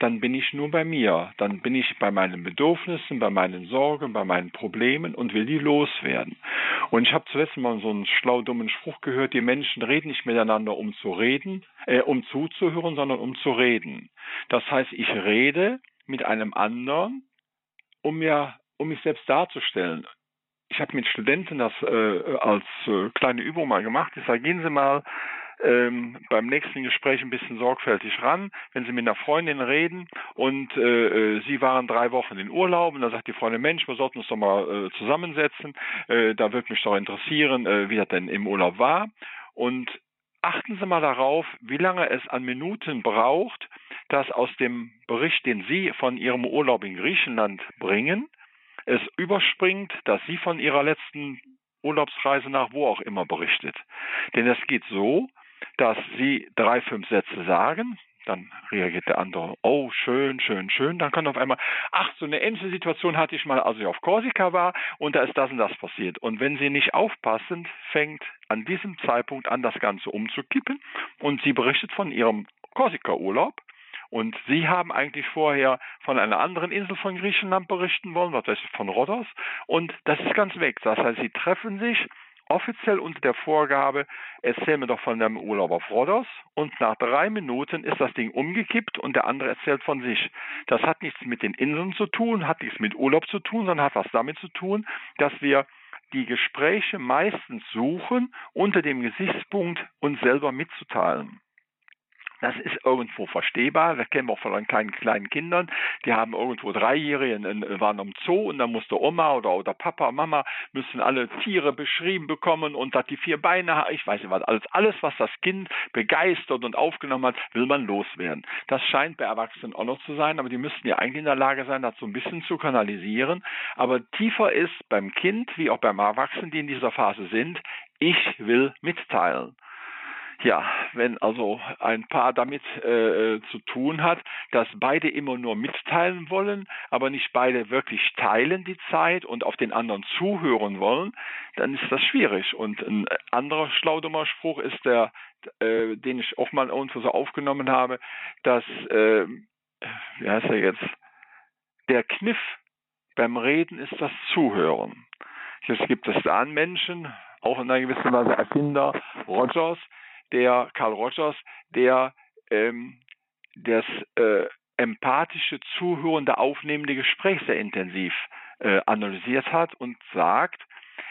dann bin ich nur bei mir. Dann bin ich bei meinen Bedürfnissen, bei meinen Sorgen, bei meinen Problemen und will die loswerden. Und ich habe zuletzt mal so einen schlau dummen Spruch gehört, die Menschen reden nicht miteinander, um zu reden, äh, um zuzuhören, sondern um zu reden. Das heißt, ich rede mit einem anderen, um mir, um mich selbst darzustellen. Ich habe mit Studenten das äh, als äh, kleine Übung mal gemacht. Ich sage, gehen Sie mal ähm, beim nächsten Gespräch ein bisschen sorgfältig ran, wenn Sie mit einer Freundin reden und äh, äh, Sie waren drei Wochen in Urlaub und dann sagt die Freundin, Mensch, wir sollten uns doch mal äh, zusammensetzen, äh, da würde mich doch interessieren, äh, wie das denn im Urlaub war. Und achten Sie mal darauf, wie lange es an Minuten braucht, dass aus dem Bericht, den Sie von Ihrem Urlaub in Griechenland bringen, es überspringt, dass Sie von Ihrer letzten Urlaubsreise nach wo auch immer berichtet. Denn es geht so, dass Sie drei, fünf Sätze sagen, dann reagiert der andere, oh, schön, schön, schön. Dann kann auf einmal, ach, so eine ähnliche Situation hatte ich mal, als ich auf Korsika war und da ist das und das passiert. Und wenn Sie nicht aufpassen, fängt an diesem Zeitpunkt an, das Ganze umzukippen und sie berichtet von ihrem Korsika-Urlaub und Sie haben eigentlich vorher von einer anderen Insel von Griechenland berichten wollen, was heißt von Rhodos, und das ist ganz weg. Das heißt, Sie treffen sich offiziell unter der Vorgabe, erzähl mir doch von deinem Urlaub auf Rhodos und nach drei Minuten ist das Ding umgekippt und der andere erzählt von sich. Das hat nichts mit den Inseln zu tun, hat nichts mit Urlaub zu tun, sondern hat was damit zu tun, dass wir die Gespräche meistens suchen, unter dem Gesichtspunkt uns selber mitzuteilen. Das ist irgendwo verstehbar. Das kennen wir auch von kleinen, kleinen Kindern. Die haben irgendwo Dreijährige, waren im Zoo und dann musste Oma oder, oder Papa, Mama müssen alle Tiere beschrieben bekommen und dass die vier Beine. Ich weiß nicht was. Alles, alles, was das Kind begeistert und aufgenommen hat, will man loswerden. Das scheint bei Erwachsenen auch noch zu sein, aber die müssten ja eigentlich in der Lage sein, das so ein bisschen zu kanalisieren. Aber tiefer ist beim Kind wie auch beim Erwachsenen, die in dieser Phase sind, ich will mitteilen ja, wenn also ein Paar damit äh, zu tun hat, dass beide immer nur mitteilen wollen, aber nicht beide wirklich teilen die Zeit und auf den anderen zuhören wollen, dann ist das schwierig. Und ein anderer schlaudummer Spruch ist der, äh, den ich auch mal irgendwo so aufgenommen habe, dass, äh, wie heißt er jetzt, der Kniff beim Reden ist das Zuhören. Jetzt gibt es da einen Menschen, auch in einer gewissen Weise Erfinder Rogers, der Carl Rogers, der ähm, das äh, empathische, zuhörende, aufnehmende Gespräch sehr intensiv äh, analysiert hat und sagt,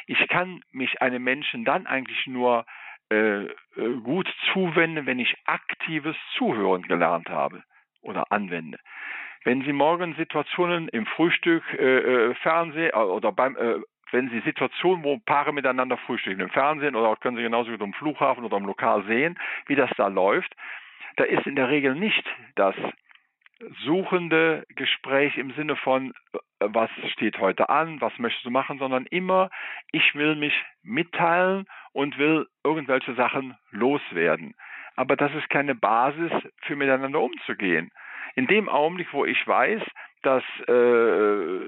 ich kann mich einem Menschen dann eigentlich nur äh, äh gut zuwenden, wenn ich aktives Zuhören gelernt habe oder anwende. Wenn Sie morgen Situationen im Frühstück, äh, äh Fernsehen oder beim äh, wenn Sie Situationen, wo Paare miteinander frühstücken, im Fernsehen oder können Sie genauso gut am Flughafen oder am Lokal sehen, wie das da läuft, da ist in der Regel nicht das suchende Gespräch im Sinne von, äh, was steht heute an, was möchtest du machen, sondern immer, ich will mich mitteilen und will irgendwelche Sachen loswerden. Aber das ist keine Basis für miteinander umzugehen. In dem Augenblick, wo ich weiß, dass äh,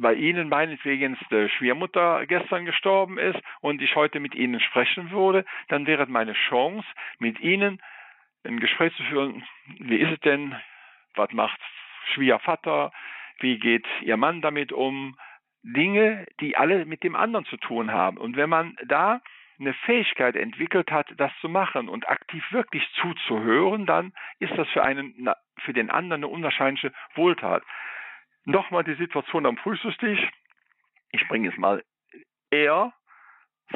bei Ihnen meinetwegen die Schwiegermutter gestern gestorben ist und ich heute mit Ihnen sprechen würde, dann wäre meine Chance, mit Ihnen ein Gespräch zu führen, wie ist es denn, was macht Schwiegervater, wie geht Ihr Mann damit um, Dinge, die alle mit dem anderen zu tun haben. Und wenn man da eine Fähigkeit entwickelt hat, das zu machen und aktiv wirklich zuzuhören, dann ist das für einen, für den anderen eine unwahrscheinliche Wohltat. Nochmal die Situation am Frühstückstisch. Ich bringe es mal eher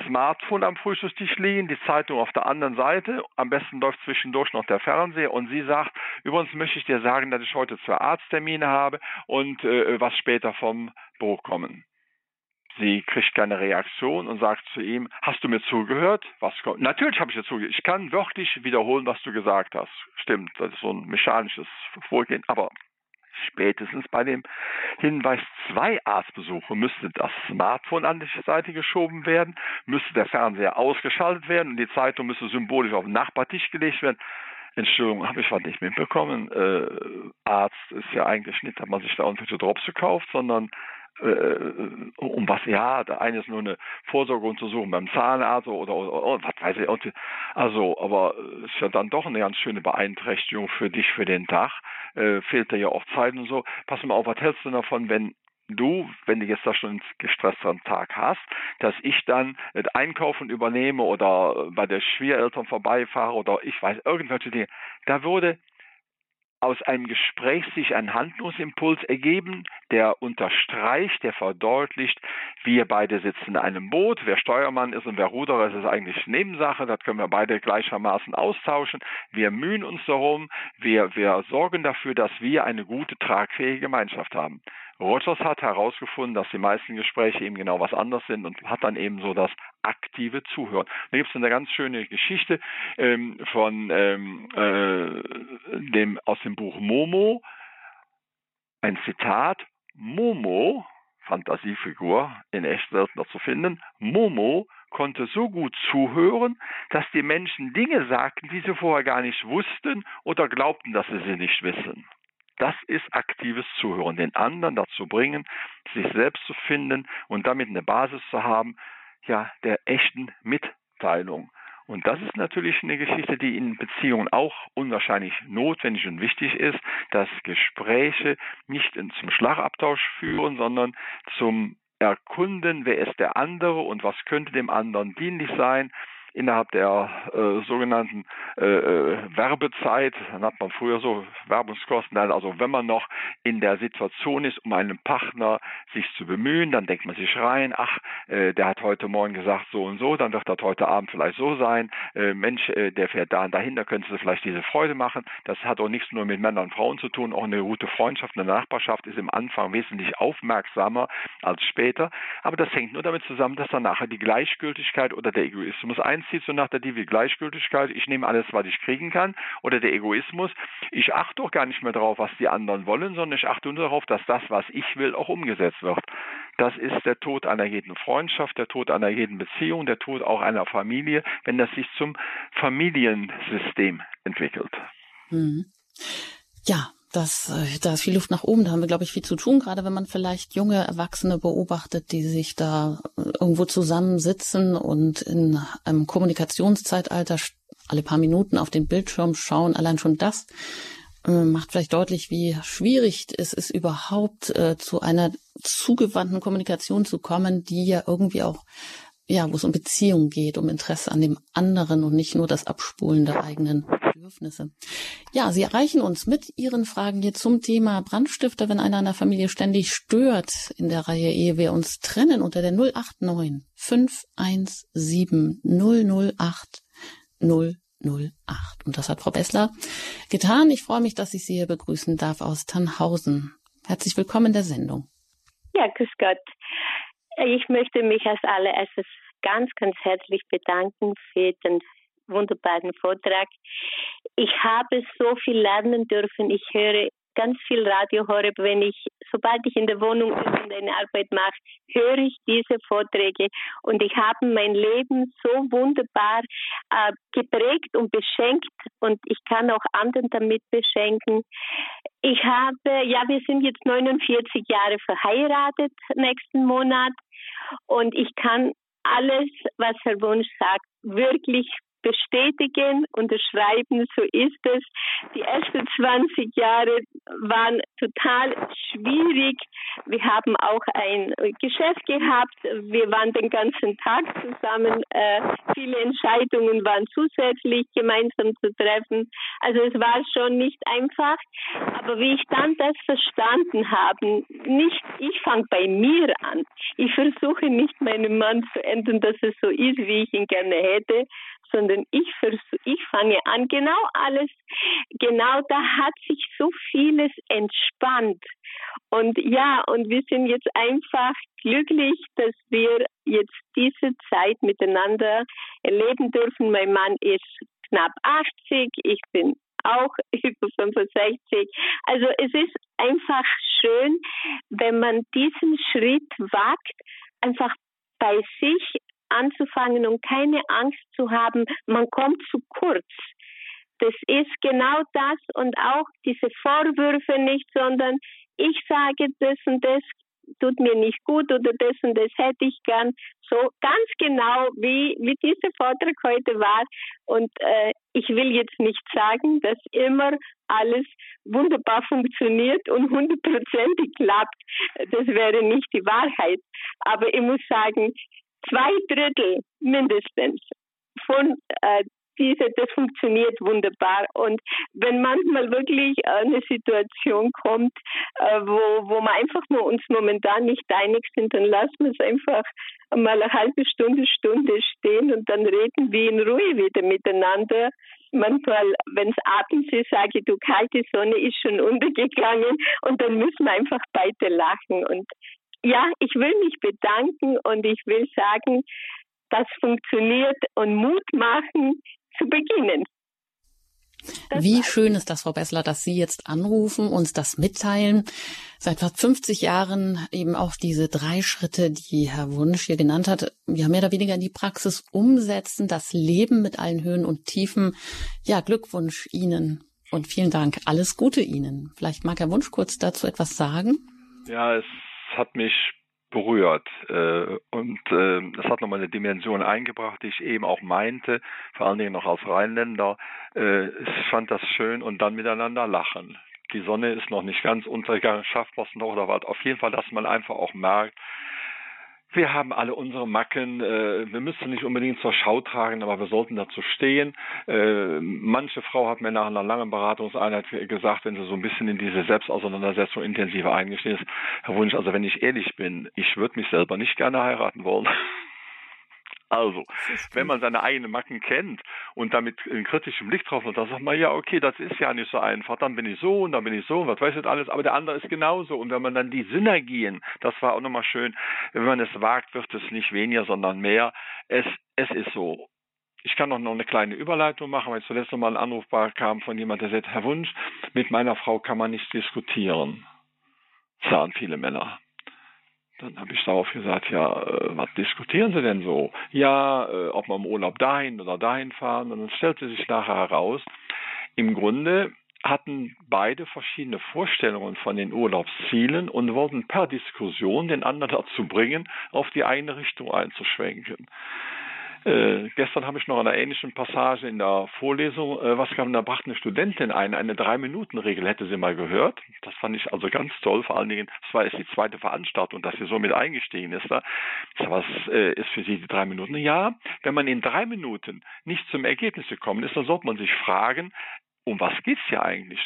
Smartphone am Frühstückstisch liegen, die Zeitung auf der anderen Seite, am besten läuft zwischendurch noch der Fernseher und sie sagt, übrigens möchte ich dir sagen, dass ich heute zwei Arzttermine habe und äh, was später vom Büro kommen. Sie kriegt keine Reaktion und sagt zu ihm, hast du mir zugehört? Was kommt? Natürlich habe ich dir zugehört. Ich kann wörtlich wiederholen, was du gesagt hast. Stimmt, das ist so ein mechanisches Vorgehen. Aber spätestens bei dem Hinweis zwei Arztbesuche müsste das Smartphone an die Seite geschoben werden, müsste der Fernseher ausgeschaltet werden und die Zeitung müsste symbolisch auf den Nachbartisch gelegt werden. Entschuldigung, habe ich was nicht mitbekommen. Äh, Arzt ist ja eigentlich nicht, dass man sich da irgendwelche Drops gekauft, sondern äh, um was, ja, der eine ist nur eine Vorsorgeuntersuchung beim Zahnarzt oder, oder, oder was weiß ich. Also, aber ist ja dann doch eine ganz schöne Beeinträchtigung für dich für den Tag. Äh, fehlt dir ja auch Zeit und so. Pass mal auf, was hältst du davon, wenn du, wenn du jetzt da schon einen gestressteren Tag hast, dass ich dann das Einkaufen übernehme oder bei der Schwiegereltern vorbeifahre oder ich weiß irgendwelche Dinge. Da würde aus einem Gespräch sich ein Handlungsimpuls ergeben, der unterstreicht, der verdeutlicht, wir beide sitzen in einem Boot, wer Steuermann ist und wer Ruderer ist, ist eigentlich Nebensache, das können wir beide gleichermaßen austauschen. Wir mühen uns darum, wir, wir sorgen dafür, dass wir eine gute, tragfähige Gemeinschaft haben. Rogers hat herausgefunden, dass die meisten Gespräche eben genau was anderes sind und hat dann eben so das aktive Zuhören. Da gibt es eine ganz schöne Geschichte ähm, von ähm, äh, dem aus dem Buch Momo, ein Zitat. Momo, Fantasiefigur in echt seltener zu finden, Momo konnte so gut zuhören, dass die Menschen Dinge sagten, die sie vorher gar nicht wussten oder glaubten, dass sie sie nicht wissen. Das ist aktives Zuhören, den anderen dazu bringen, sich selbst zu finden und damit eine Basis zu haben, ja, der echten Mitteilung. Und das ist natürlich eine Geschichte, die in Beziehungen auch unwahrscheinlich notwendig und wichtig ist, dass Gespräche nicht zum Schlagabtausch führen, sondern zum Erkunden, wer ist der andere und was könnte dem anderen dienlich sein innerhalb der äh, sogenannten äh, äh, Werbezeit, dann hat man früher so Werbungskosten, also wenn man noch in der Situation ist, um einen Partner sich zu bemühen, dann denkt man sich rein, ach, äh, der hat heute Morgen gesagt so und so, dann wird das heute Abend vielleicht so sein, äh, Mensch, äh, der fährt da und dahin, da könntest du vielleicht diese Freude machen. Das hat auch nichts nur mit Männern und Frauen zu tun, auch eine gute Freundschaft, eine Nachbarschaft ist im Anfang wesentlich aufmerksamer als später, aber das hängt nur damit zusammen, dass dann nachher die Gleichgültigkeit oder der Egoismus ein einzieht, so nach der Divi Gleichgültigkeit, ich nehme alles, was ich kriegen kann, oder der Egoismus, ich achte doch gar nicht mehr darauf, was die anderen wollen, sondern ich achte nur darauf, dass das, was ich will, auch umgesetzt wird. Das ist der Tod einer jeden Freundschaft, der Tod einer jeden Beziehung, der Tod auch einer Familie, wenn das sich zum Familiensystem entwickelt. Mhm. Ja, das, äh, da ist viel Luft nach oben, da haben wir, glaube ich, viel zu tun, gerade wenn man vielleicht junge Erwachsene beobachtet, die sich da äh, irgendwo zusammensitzen und in einem Kommunikationszeitalter alle paar Minuten auf den Bildschirm schauen. Allein schon das äh, macht vielleicht deutlich, wie schwierig es ist, überhaupt äh, zu einer zugewandten Kommunikation zu kommen, die ja irgendwie auch ja, wo es um Beziehungen geht, um Interesse an dem anderen und nicht nur das Abspulen der eigenen Bedürfnisse. Ja, Sie erreichen uns mit Ihren Fragen hier zum Thema Brandstifter, wenn einer in der Familie ständig stört in der Reihe Ehe wir uns trennen unter der 089 517 008 008. Und das hat Frau Bessler getan. Ich freue mich, dass ich Sie hier begrüßen darf aus Tannhausen. Herzlich willkommen in der Sendung. Ja, grüß Gott. Ich möchte mich als allererstes ganz, ganz herzlich bedanken für den wunderbaren Vortrag. Ich habe so viel lernen dürfen. Ich höre ganz viel Radio Horeb, wenn ich, sobald ich in der Wohnung bin und eine Arbeit mache, höre ich diese Vorträge und ich habe mein Leben so wunderbar äh, geprägt und beschenkt und ich kann auch anderen damit beschenken. Ich habe, ja, wir sind jetzt 49 Jahre verheiratet nächsten Monat und ich kann alles, was Herr Wunsch sagt, wirklich bestätigen, unterschreiben, so ist es. Die ersten 20 Jahre waren total schwierig. Wir haben auch ein Geschäft gehabt. Wir waren den ganzen Tag zusammen. Äh, viele Entscheidungen waren zusätzlich gemeinsam zu treffen. Also es war schon nicht einfach. Aber wie ich dann das verstanden habe, nicht, ich fange bei mir an. Ich versuche nicht meinem Mann zu ändern, dass es so ist, wie ich ihn gerne hätte, sondern ich, ich fange an, genau alles, genau da hat sich so vieles entspannt. Und ja, und wir sind jetzt einfach glücklich, dass wir jetzt diese Zeit miteinander erleben dürfen. Mein Mann ist knapp 80, ich bin auch über 65. Also es ist einfach schön, wenn man diesen Schritt wagt, einfach bei sich anzufangen und keine Angst zu haben, man kommt zu kurz. Das ist genau das und auch diese Vorwürfe nicht, sondern ich sage das und das tut mir nicht gut oder das und das hätte ich gern. So ganz genau, wie, wie dieser Vortrag heute war. Und äh, ich will jetzt nicht sagen, dass immer alles wunderbar funktioniert und hundertprozentig klappt. Das wäre nicht die Wahrheit. Aber ich muss sagen, zwei Drittel mindestens von äh, diese, das funktioniert wunderbar. Und wenn manchmal wirklich eine Situation kommt, äh, wo, wo wir einfach nur uns momentan nicht einig sind, dann lassen wir es einfach mal eine halbe Stunde, Stunde stehen und dann reden wir in Ruhe wieder miteinander. manchmal, wenn es abends ist, sage ich, du kalte Sonne ist schon untergegangen und dann müssen wir einfach beide lachen. Und ja, ich will mich bedanken und ich will sagen, das funktioniert und Mut machen zu beginnen. Wie schön ist das, Frau Bessler, dass Sie jetzt anrufen, uns das mitteilen. Seit fast 50 Jahren eben auch diese drei Schritte, die Herr Wunsch hier genannt hat, ja mehr oder weniger in die Praxis umsetzen, das Leben mit allen Höhen und Tiefen. Ja, Glückwunsch Ihnen und vielen Dank. Alles Gute Ihnen. Vielleicht mag Herr Wunsch kurz dazu etwas sagen. Ja, es hat mich berührt. Äh, und äh, das hat nochmal eine Dimension eingebracht, die ich eben auch meinte, vor allen Dingen noch als Rheinländer. Äh, ich fand das schön und dann miteinander lachen. Die Sonne ist noch nicht ganz untergegangen, schafft es noch oder was. Auf jeden Fall, dass man einfach auch merkt, wir haben alle unsere Macken. Äh, wir müssen nicht unbedingt zur Schau tragen, aber wir sollten dazu stehen. Äh, manche Frau hat mir nach einer langen Beratungseinheit gesagt, wenn sie so ein bisschen in diese Selbstauseinandersetzung intensiver eingestiegen ist, Herr Wunsch, also wenn ich ehrlich bin, ich würde mich selber nicht gerne heiraten wollen. Also, wenn man seine eigenen Macken kennt und damit einen kritischen Blick drauf hat, dann sagt man, ja, okay, das ist ja nicht so einfach. Dann bin ich so und dann bin ich so und was weiß ich alles, aber der andere ist genauso. Und wenn man dann die Synergien, das war auch nochmal schön, wenn man es wagt, wird es nicht weniger, sondern mehr. Es, es ist so. Ich kann noch eine kleine Überleitung machen, weil zuletzt nochmal ein Anruf kam von jemand, der sagt, Herr Wunsch, mit meiner Frau kann man nicht diskutieren. Sagen viele Männer. Dann habe ich darauf gesagt, ja, äh, was diskutieren Sie denn so? Ja, äh, ob wir im Urlaub dahin oder dahin fahren. Und dann stellte sich nachher heraus, im Grunde hatten beide verschiedene Vorstellungen von den Urlaubszielen und wollten per Diskussion den anderen dazu bringen, auf die eine Richtung einzuschwenken. Äh, gestern habe ich noch eine ähnliche Passage in der Vorlesung, äh, was kam, da brachte eine Studentin ein, eine Drei-Minuten-Regel hätte sie mal gehört. Das fand ich also ganz toll, vor allen Dingen, das war jetzt die zweite Veranstaltung, dass sie so mit eingestiegen ist. Da. Was äh, ist für sie die drei Minuten? Ja, wenn man in drei Minuten nicht zum Ergebnis gekommen ist, dann sollte man sich fragen, um was geht's hier eigentlich?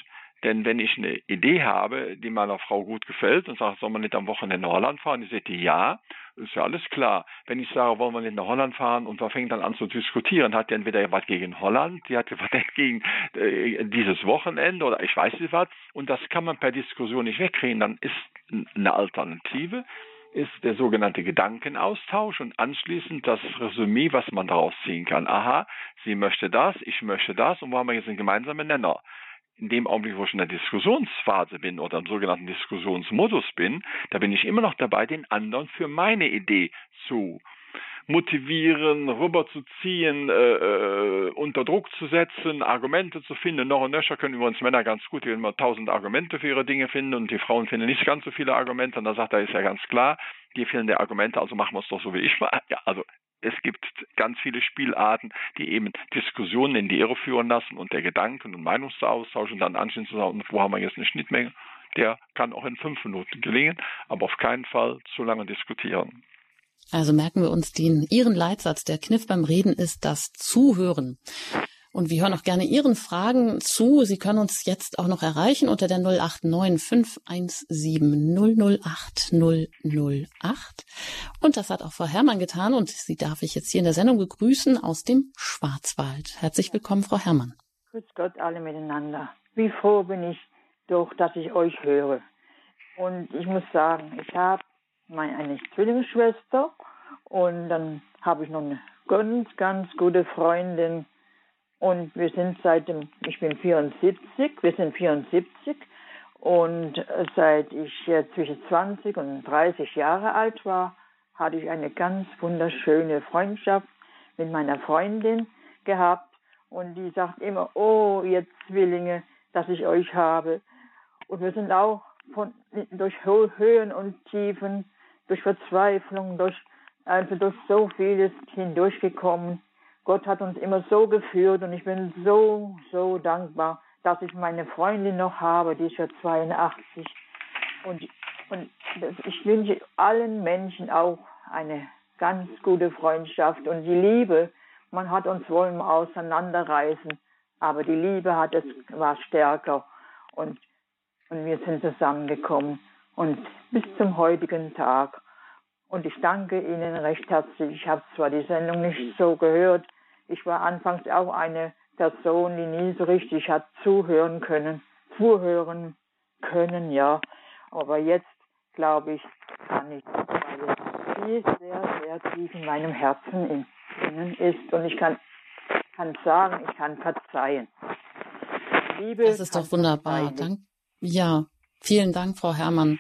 Denn wenn ich eine Idee habe, die meiner Frau gut gefällt und sage, soll man nicht am Wochenende nach Holland fahren, die sagt, ja, ist ja alles klar. Wenn ich sage, wollen wir nicht nach Holland fahren und wir fängt dann an zu diskutieren, hat die entweder was gegen Holland, die hat was gegen äh, dieses Wochenende oder ich weiß nicht was. Und das kann man per Diskussion nicht wegkriegen. Dann ist eine Alternative ist der sogenannte Gedankenaustausch und anschließend das Resümee, was man daraus ziehen kann. Aha, sie möchte das, ich möchte das und wo haben wir jetzt einen gemeinsamen Nenner? In dem Augenblick, wo ich in der Diskussionsphase bin oder im sogenannten Diskussionsmodus bin, da bin ich immer noch dabei, den anderen für meine Idee zu motivieren, rüberzuziehen, äh, äh, unter Druck zu setzen, Argumente zu finden. Noch und nöcher können übrigens Männer ganz gut, die immer tausend Argumente für ihre Dinge finden und die Frauen finden nicht ganz so viele Argumente. Und da sagt er, ist ja ganz klar, die fehlende Argumente, also machen wir es doch so wie ich mal. Ja, also es gibt ganz viele Spielarten, die eben Diskussionen in die Irre führen lassen und der Gedanken- und Meinungsaustausch und dann anschließend zu sagen, wo haben wir jetzt eine Schnittmenge? Der kann auch in fünf Minuten gelingen, aber auf keinen Fall zu lange diskutieren. Also merken wir uns den Ihren Leitsatz. Der Kniff beim Reden ist das Zuhören. Und wir hören auch gerne Ihren Fragen zu. Sie können uns jetzt auch noch erreichen unter der 089 517 008 008. Und das hat auch Frau Herrmann getan und sie darf ich jetzt hier in der Sendung begrüßen aus dem Schwarzwald. Herzlich willkommen, Frau Herrmann. Grüß Gott alle miteinander. Wie froh bin ich doch, dass ich euch höre. Und ich muss sagen, ich habe eine Zwillingsschwester und dann habe ich noch eine ganz, ganz gute Freundin, und wir sind seit dem, ich bin 74, wir sind 74 und seit ich zwischen 20 und 30 Jahre alt war, hatte ich eine ganz wunderschöne Freundschaft mit meiner Freundin gehabt und die sagt immer, oh, ihr Zwillinge, dass ich euch habe. Und wir sind auch von, durch Höhen und Tiefen, durch Verzweiflung, durch, also durch so vieles hindurchgekommen. Gott hat uns immer so geführt und ich bin so, so dankbar, dass ich meine Freundin noch habe, die ist ja 82. Und, und ich wünsche allen Menschen auch eine ganz gute Freundschaft und die Liebe. Man hat uns mal auseinanderreißen, aber die Liebe hat es, war stärker und, und wir sind zusammengekommen und bis zum heutigen Tag. Und ich danke Ihnen recht herzlich. Ich habe zwar die Sendung nicht so gehört, ich war anfangs auch eine Person, die nie so richtig hat zuhören können, zuhören können, ja. Aber jetzt, glaube ich, kann ich, weil es viel sehr, sehr tief in meinem Herzen innen ist und ich kann, kann sagen, ich kann verzeihen. Liebe das ist doch wunderbar. Dank, ja, vielen Dank, Frau Herrmann,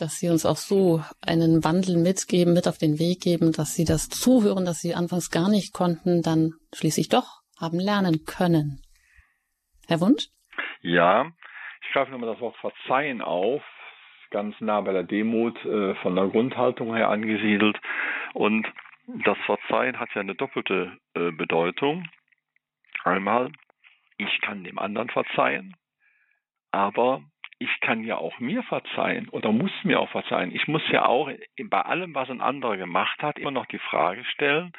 dass Sie uns auch so einen Wandel mitgeben, mit auf den Weg geben, dass Sie das Zuhören, das Sie anfangs gar nicht konnten, dann schließlich doch haben lernen können. Herr Wunsch? Ja, ich greife nochmal das Wort Verzeihen auf, ganz nah bei der Demut äh, von der Grundhaltung her angesiedelt. Und das Verzeihen hat ja eine doppelte äh, Bedeutung. Einmal, ich kann dem anderen verzeihen, aber ich kann ja auch mir verzeihen oder muss mir auch verzeihen. Ich muss ja auch bei allem, was ein anderer gemacht hat, immer noch die Frage stellen,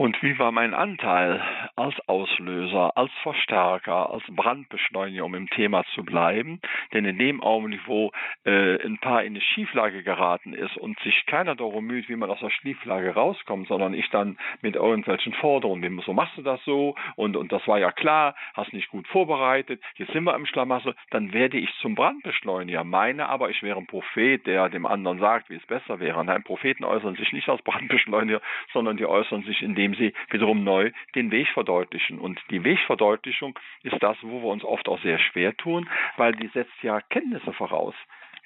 und wie war mein Anteil als Auslöser, als Verstärker, als Brandbeschleuniger, um im Thema zu bleiben? Denn in dem Augenblick, wo äh, ein Paar in eine Schieflage geraten ist und sich keiner darum müht, wie man aus der Schieflage rauskommt, sondern ich dann mit irgendwelchen Forderungen, wie so machst du das so und, und das war ja klar, hast nicht gut vorbereitet, jetzt sind wir im Schlamassel, dann werde ich zum Brandbeschleuniger. Meine aber, ich wäre ein Prophet, der dem anderen sagt, wie es besser wäre. Nein, Propheten äußern sich nicht als Brandbeschleuniger, sondern die äußern sich, indem indem sie wiederum neu den Weg verdeutlichen. Und die Wegverdeutlichung ist das, wo wir uns oft auch sehr schwer tun, weil die setzt ja Kenntnisse voraus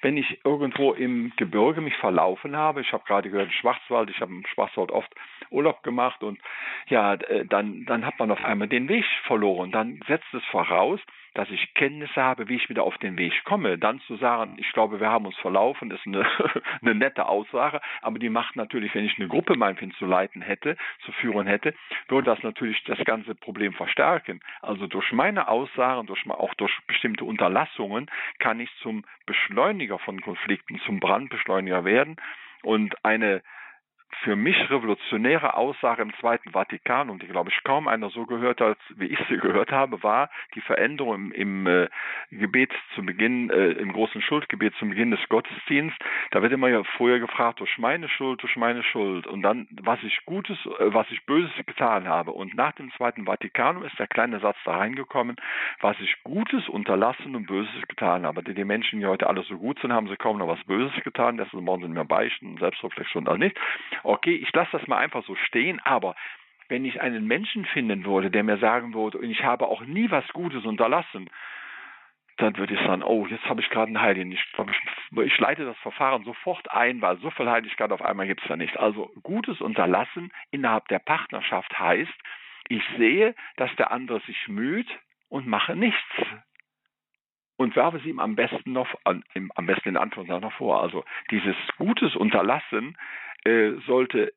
wenn ich irgendwo im Gebirge mich verlaufen habe, ich habe gerade gehört Schwarzwald, ich habe im Schwarzwald oft Urlaub gemacht und ja, äh, dann, dann hat man auf einmal den Weg verloren. Dann setzt es voraus, dass ich Kenntnisse habe, wie ich wieder auf den Weg komme. Dann zu sagen, ich glaube, wir haben uns verlaufen, ist eine, eine nette Aussage, aber die macht natürlich, wenn ich eine Gruppe meinetwegen zu leiten hätte, zu führen hätte, würde das natürlich das ganze Problem verstärken. Also durch meine Aussagen, durch, auch durch bestimmte Unterlassungen kann ich zum Beschleuniger von Konflikten, zum Brandbeschleuniger werden. Und eine für mich revolutionäre Aussage im Zweiten Vatikan, und die glaube ich kaum einer so gehört hat, wie ich sie gehört habe, war die Veränderung im, im äh, Gebet zu Beginn, äh, im großen Schuldgebet zum Beginn des Gottesdienstes. Da wird immer ja vorher gefragt, durch meine Schuld, durch meine Schuld, und dann, was ich Gutes, äh, was ich Böses getan habe. Und nach dem Zweiten Vatikanum ist der kleine Satz da reingekommen, was ich Gutes unterlassen und Böses getan habe. Die, die Menschen, die heute alle so gut sind, haben sie kaum noch was Böses getan, brauchen sie nicht mehr beichten, Selbstreflexion auch nicht okay, ich lasse das mal einfach so stehen, aber wenn ich einen Menschen finden würde, der mir sagen würde, ich habe auch nie was Gutes unterlassen, dann würde ich sagen, oh, jetzt habe ich gerade einen Heiligen. Ich, ich, leite das Verfahren sofort ein, weil so viel Heiligkeit auf einmal gibt es da nicht. Also Gutes unterlassen innerhalb der Partnerschaft heißt, ich sehe, dass der andere sich müht und mache nichts. Und werfe es ihm am besten noch, am besten in Anführungszeichen noch vor. Also dieses Gutes unterlassen äh, sollte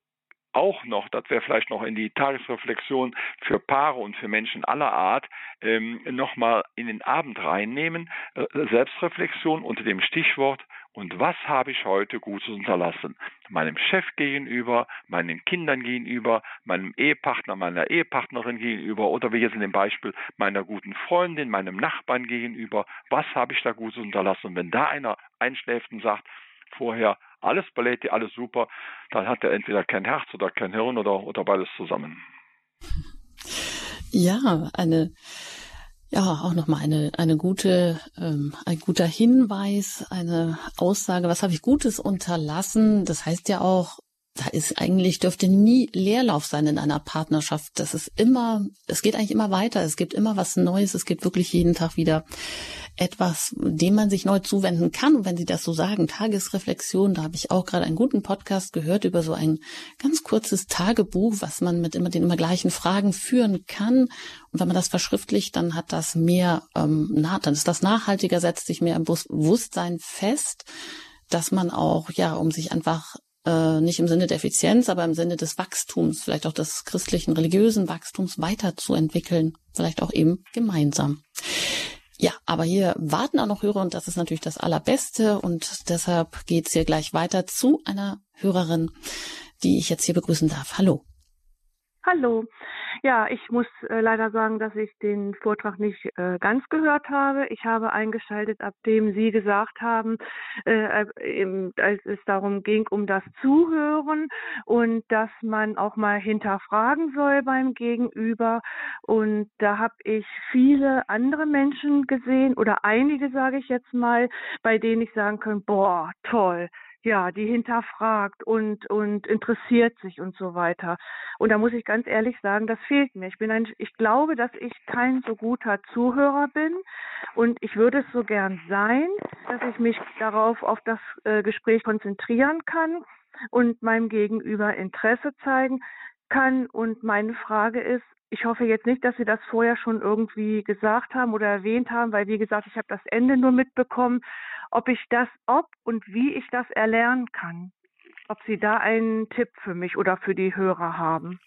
auch noch, das wäre vielleicht noch in die Tagesreflexion für Paare und für Menschen aller Art, ähm, nochmal in den Abend reinnehmen. Äh, Selbstreflexion unter dem Stichwort und was habe ich heute Gutes unterlassen? Meinem Chef gegenüber, meinen Kindern gegenüber, meinem Ehepartner, meiner Ehepartnerin gegenüber oder wie jetzt in dem Beispiel meiner guten Freundin, meinem Nachbarn gegenüber. Was habe ich da Gutes unterlassen? Und wenn da einer einschläft und sagt, vorher alles Balletti, alles super, dann hat er entweder kein Herz oder kein Hirn oder, oder beides zusammen. Ja, eine ja, auch nochmal eine, eine gute, ähm, ein guter Hinweis, eine Aussage, was habe ich Gutes unterlassen? Das heißt ja auch, da ist eigentlich, dürfte nie Leerlauf sein in einer Partnerschaft. Das ist immer, es geht eigentlich immer weiter. Es gibt immer was Neues. Es gibt wirklich jeden Tag wieder etwas, dem man sich neu zuwenden kann. Und wenn Sie das so sagen, Tagesreflexion, da habe ich auch gerade einen guten Podcast gehört über so ein ganz kurzes Tagebuch, was man mit immer den immer gleichen Fragen führen kann. Und wenn man das verschriftlicht, dann hat das mehr, ähm, na, dann ist das nachhaltiger, setzt sich mehr im Bewusstsein fest dass man auch, ja, um sich einfach äh, nicht im Sinne der Effizienz, aber im Sinne des Wachstums, vielleicht auch des christlichen, religiösen Wachstums weiterzuentwickeln, vielleicht auch eben gemeinsam. Ja, aber hier warten auch noch Hörer und das ist natürlich das Allerbeste und deshalb geht's hier gleich weiter zu einer Hörerin, die ich jetzt hier begrüßen darf. Hallo. Hallo. Ja, ich muss äh, leider sagen, dass ich den Vortrag nicht äh, ganz gehört habe. Ich habe eingeschaltet, ab dem Sie gesagt haben, äh, äh als es darum ging, um das Zuhören und dass man auch mal hinterfragen soll beim Gegenüber. Und da habe ich viele andere Menschen gesehen oder einige, sage ich jetzt mal, bei denen ich sagen kann, boah, toll ja, die hinterfragt und, und interessiert sich und so weiter. Und da muss ich ganz ehrlich sagen, das fehlt mir. Ich bin ein, ich glaube, dass ich kein so guter Zuhörer bin und ich würde es so gern sein, dass ich mich darauf auf das äh, Gespräch konzentrieren kann und meinem Gegenüber Interesse zeigen kann. Und meine Frage ist, ich hoffe jetzt nicht, dass Sie das vorher schon irgendwie gesagt haben oder erwähnt haben, weil wie gesagt, ich habe das Ende nur mitbekommen ob ich das, ob und wie ich das erlernen kann. Ob Sie da einen Tipp für mich oder für die Hörer haben.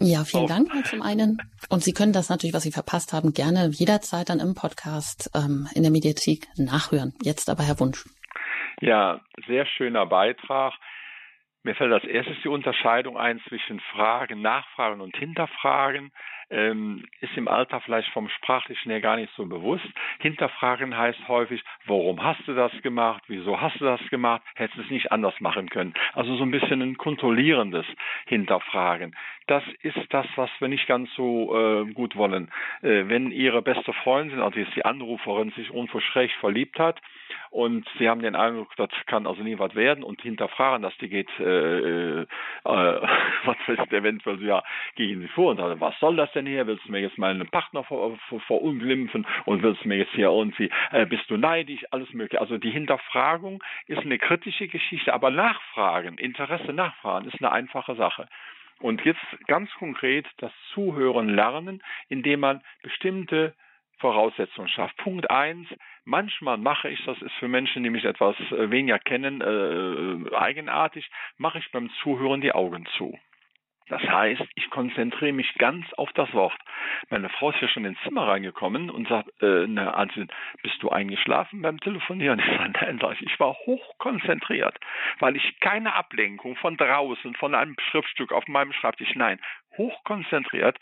Ja, vielen oh. Dank zum einen. Und Sie können das natürlich, was Sie verpasst haben, gerne jederzeit dann im Podcast ähm, in der Mediathek nachhören. Jetzt aber Herr Wunsch. Ja, sehr schöner Beitrag. Mir fällt als erstes die Unterscheidung ein zwischen Fragen, Nachfragen und Hinterfragen. Ähm, ist im Alltag vielleicht vom Sprachlichen her gar nicht so bewusst. Hinterfragen heißt häufig, warum hast du das gemacht? Wieso hast du das gemacht? Hättest du es nicht anders machen können? Also so ein bisschen ein kontrollierendes Hinterfragen. Das ist das, was wir nicht ganz so äh, gut wollen. Äh, wenn Ihre beste Freundin, also jetzt die Anruferin, sich unverschrägt verliebt hat und Sie haben den Eindruck, das kann also nie was werden und hinterfragen, dass die geht äh, äh, was ist eventuell ja, gegen sie vor und sagen, was soll das denn hier? Willst du mir jetzt meinen Partner ver, ver, verunglimpfen und willst du mir jetzt hier irgendwie, äh, bist du neidisch, alles mögliche. Also die Hinterfragung ist eine kritische Geschichte, aber Nachfragen, Interesse nachfragen ist eine einfache Sache. Und jetzt ganz konkret das Zuhören lernen, indem man bestimmte Voraussetzungen schafft. Punkt eins, manchmal mache ich, das ist für Menschen, die mich etwas äh, weniger kennen, äh, eigenartig, mache ich beim Zuhören die Augen zu. Das heißt, ich konzentriere mich ganz auf das Wort. Meine Frau ist ja schon ins Zimmer reingekommen und sagt, äh, na, also, bist du eingeschlafen beim Telefonieren? Ich sage, nein, sag ich, ich war hochkonzentriert, weil ich keine Ablenkung von draußen, von einem Schriftstück auf meinem Schreibtisch, nein, hochkonzentriert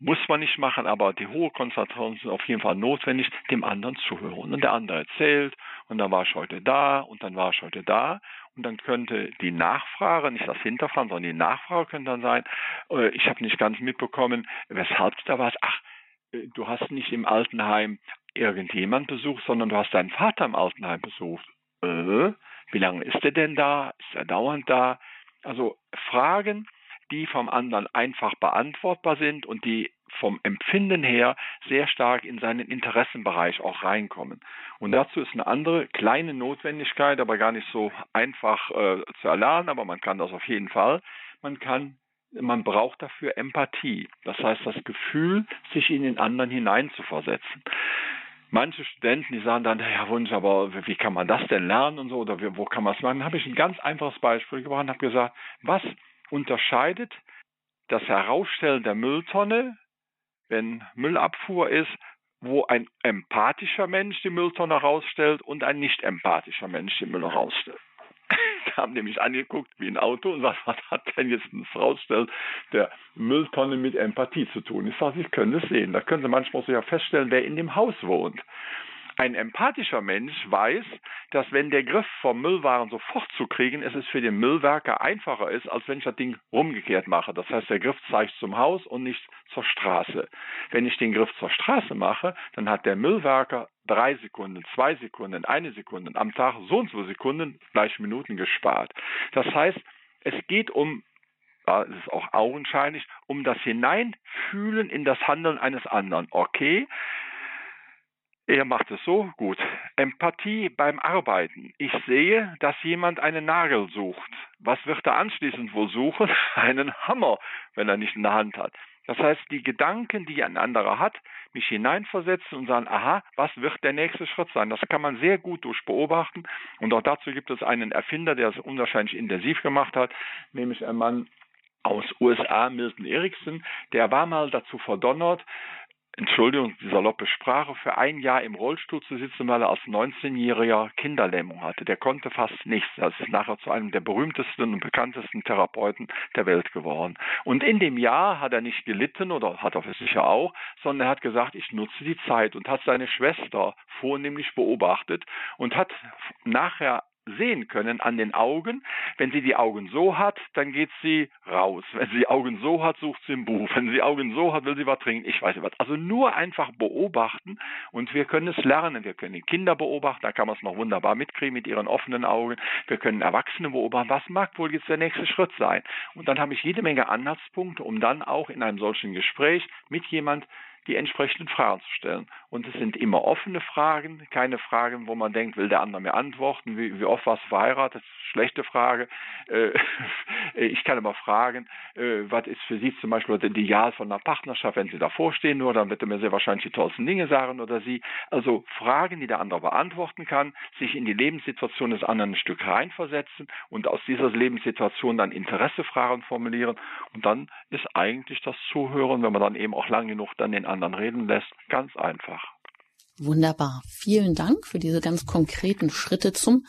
muss man nicht machen, aber die hohe Konzentration ist auf jeden Fall notwendig, dem anderen zuhören. Und der andere erzählt, und dann war ich heute da, und dann war ich heute da. Und dann könnte die Nachfrage, nicht das Hinterfragen, sondern die Nachfrage könnte dann sein, äh, ich habe nicht ganz mitbekommen, weshalb da warst. Ach, äh, du hast nicht im Altenheim irgendjemand besucht, sondern du hast deinen Vater im Altenheim besucht. Äh, wie lange ist er denn da? Ist er dauernd da? Also Fragen, die vom anderen einfach beantwortbar sind und die vom Empfinden her sehr stark in seinen Interessenbereich auch reinkommen. Und dazu ist eine andere kleine Notwendigkeit, aber gar nicht so einfach äh, zu erlernen, aber man kann das auf jeden Fall. Man kann man braucht dafür Empathie. Das heißt, das Gefühl, sich in den anderen hineinzuversetzen. Manche Studenten, die sagen dann, ja Wunsch, aber wie kann man das denn lernen und so, oder wo kann man es machen? Dann habe ich ein ganz einfaches Beispiel gebracht und habe gesagt, was unterscheidet das Herausstellen der Mülltonne, wenn Müllabfuhr ist, wo ein empathischer Mensch die Mülltonne rausstellt und ein nicht empathischer Mensch die Müll rausstellt. Die haben nämlich angeguckt wie ein Auto und sagt, was hat denn jetzt das Rausstellen der Mülltonne mit Empathie zu tun? Ich sage, Sie können es sehen. Da können Sie manchmal sogar feststellen, wer in dem Haus wohnt. Ein empathischer Mensch weiß, dass wenn der Griff vom Müllwaren sofort zu kriegen, es ist für den Müllwerker einfacher ist, als wenn ich das Ding rumgekehrt mache. Das heißt, der Griff zeigt zum Haus und nicht zur Straße. Wenn ich den Griff zur Straße mache, dann hat der Müllwerker drei Sekunden, zwei Sekunden, eine Sekunde am Tag so und so Sekunden, gleich Minuten gespart. Das heißt, es geht um ist es auch augenscheinlich, um das Hineinfühlen in das Handeln eines anderen. Okay, er macht es so gut. Empathie beim Arbeiten. Ich sehe, dass jemand einen Nagel sucht. Was wird er anschließend wohl suchen? Einen Hammer, wenn er nicht in der Hand hat. Das heißt, die Gedanken, die ein anderer hat, mich hineinversetzen und sagen, aha, was wird der nächste Schritt sein? Das kann man sehr gut durch beobachten. Und auch dazu gibt es einen Erfinder, der es unwahrscheinlich intensiv gemacht hat, nämlich ein Mann aus USA, Milton Erickson, der war mal dazu verdonnert, Entschuldigung, die saloppe Sprache, für ein Jahr im Rollstuhl zu sitzen, weil er als 19-Jähriger Kinderlähmung hatte. Der konnte fast nichts. Das ist nachher zu einem der berühmtesten und bekanntesten Therapeuten der Welt geworden. Und in dem Jahr hat er nicht gelitten oder hat er sicher auch, sondern er hat gesagt, ich nutze die Zeit und hat seine Schwester vornehmlich beobachtet und hat nachher sehen können an den Augen. Wenn sie die Augen so hat, dann geht sie raus. Wenn sie die Augen so hat, sucht sie ein Buch. Wenn sie die Augen so hat, will sie was trinken. Ich weiß nicht was. Also nur einfach beobachten und wir können es lernen. Wir können die Kinder beobachten, da kann man es noch wunderbar mitkriegen mit ihren offenen Augen. Wir können Erwachsene beobachten. Was mag wohl jetzt der nächste Schritt sein? Und dann habe ich jede Menge Anhaltspunkte, um dann auch in einem solchen Gespräch mit jemand die entsprechenden Fragen zu stellen. Und es sind immer offene Fragen, keine Fragen, wo man denkt, will der andere mir antworten, wie, wie oft warst du verheiratet? Schlechte Frage. Äh, ich kann aber fragen, äh, was ist für Sie zum Beispiel das Ideal von einer Partnerschaft, wenn Sie davor stehen, nur dann wird er mir sehr wahrscheinlich die tollsten Dinge sagen oder Sie. Also Fragen, die der andere beantworten kann, sich in die Lebenssituation des anderen ein Stück reinversetzen und aus dieser Lebenssituation dann Interessefragen formulieren. Und dann ist eigentlich das Zuhören, wenn man dann eben auch lang genug dann den anderen reden lässt, ganz einfach. Wunderbar. Vielen Dank für diese ganz konkreten Schritte zum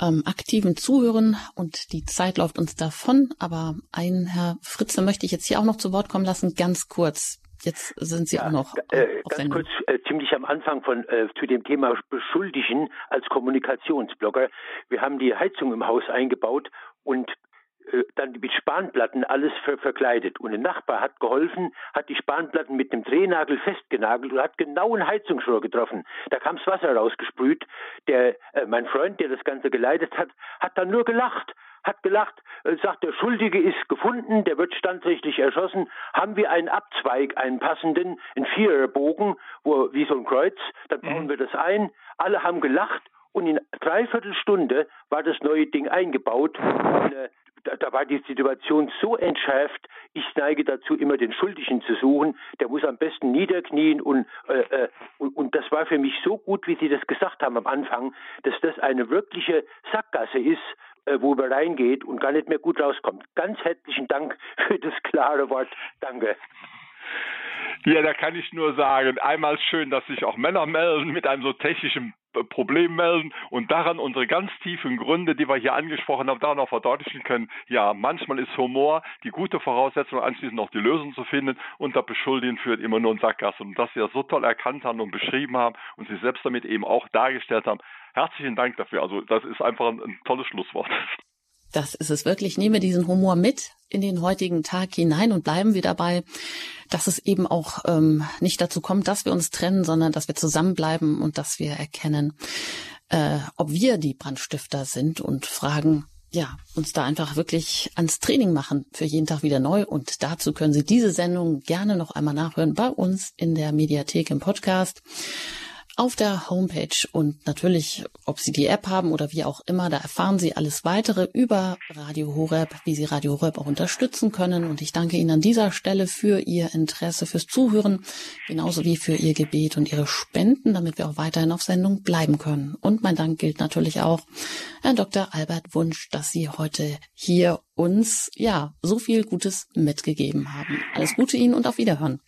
ähm, aktiven Zuhören und die Zeit läuft uns davon. Aber ein Herr Fritze möchte ich jetzt hier auch noch zu Wort kommen lassen, ganz kurz. Jetzt sind Sie ja, auch noch. Äh, ganz kurz, äh, ziemlich am Anfang von äh, zu dem Thema Beschuldigen als Kommunikationsblogger. Wir haben die Heizung im Haus eingebaut und dann mit Spanplatten alles ver verkleidet. Und ein Nachbar hat geholfen, hat die Spanplatten mit einem Drehnagel festgenagelt und hat genau ein Heizungsrohr getroffen. Da kam das Wasser rausgesprüht. Der, äh, mein Freund, der das Ganze geleitet hat, hat dann nur gelacht hat gelacht, äh, sagt, der Schuldige ist gefunden, der wird standrechtlich erschossen. Haben wir einen Abzweig, einen passenden, einen Viererbogen, wo, wie so ein Kreuz, dann bauen mhm. wir das ein. Alle haben gelacht und in dreiviertel Stunde war das neue Ding eingebaut. Und, äh, da, da, war die Situation so entschärft, ich neige dazu, immer den Schuldigen zu suchen. Der muss am besten niederknien und, äh, äh, und, und das war für mich so gut, wie Sie das gesagt haben am Anfang, dass das eine wirkliche Sackgasse ist, äh, wo man reingeht und gar nicht mehr gut rauskommt. Ganz herzlichen Dank für das klare Wort. Danke. Ja, da kann ich nur sagen, einmal schön, dass sich auch Männer melden mit einem so technischen Problem melden und daran unsere ganz tiefen Gründe, die wir hier angesprochen haben, daran auch verdeutlichen können. Ja, manchmal ist Humor die gute Voraussetzung, anschließend noch die Lösung zu finden und das Beschuldigen führt immer nur in Sackgasse. Und dass Sie das so toll erkannt haben und beschrieben haben und sich selbst damit eben auch dargestellt haben, herzlichen Dank dafür. Also das ist einfach ein, ein tolles Schlusswort. Das ist es wirklich. Nehme diesen Humor mit in den heutigen Tag hinein und bleiben wir dabei, dass es eben auch ähm, nicht dazu kommt, dass wir uns trennen, sondern dass wir zusammenbleiben und dass wir erkennen, äh, ob wir die Brandstifter sind und fragen, ja, uns da einfach wirklich ans Training machen für jeden Tag wieder neu. Und dazu können Sie diese Sendung gerne noch einmal nachhören bei uns in der Mediathek im Podcast auf der Homepage und natürlich, ob Sie die App haben oder wie auch immer, da erfahren Sie alles weitere über Radio Horeb, wie Sie Radio Horeb auch unterstützen können. Und ich danke Ihnen an dieser Stelle für Ihr Interesse, fürs Zuhören, genauso wie für Ihr Gebet und Ihre Spenden, damit wir auch weiterhin auf Sendung bleiben können. Und mein Dank gilt natürlich auch Herrn Dr. Albert Wunsch, dass Sie heute hier uns, ja, so viel Gutes mitgegeben haben. Alles Gute Ihnen und auf Wiederhören.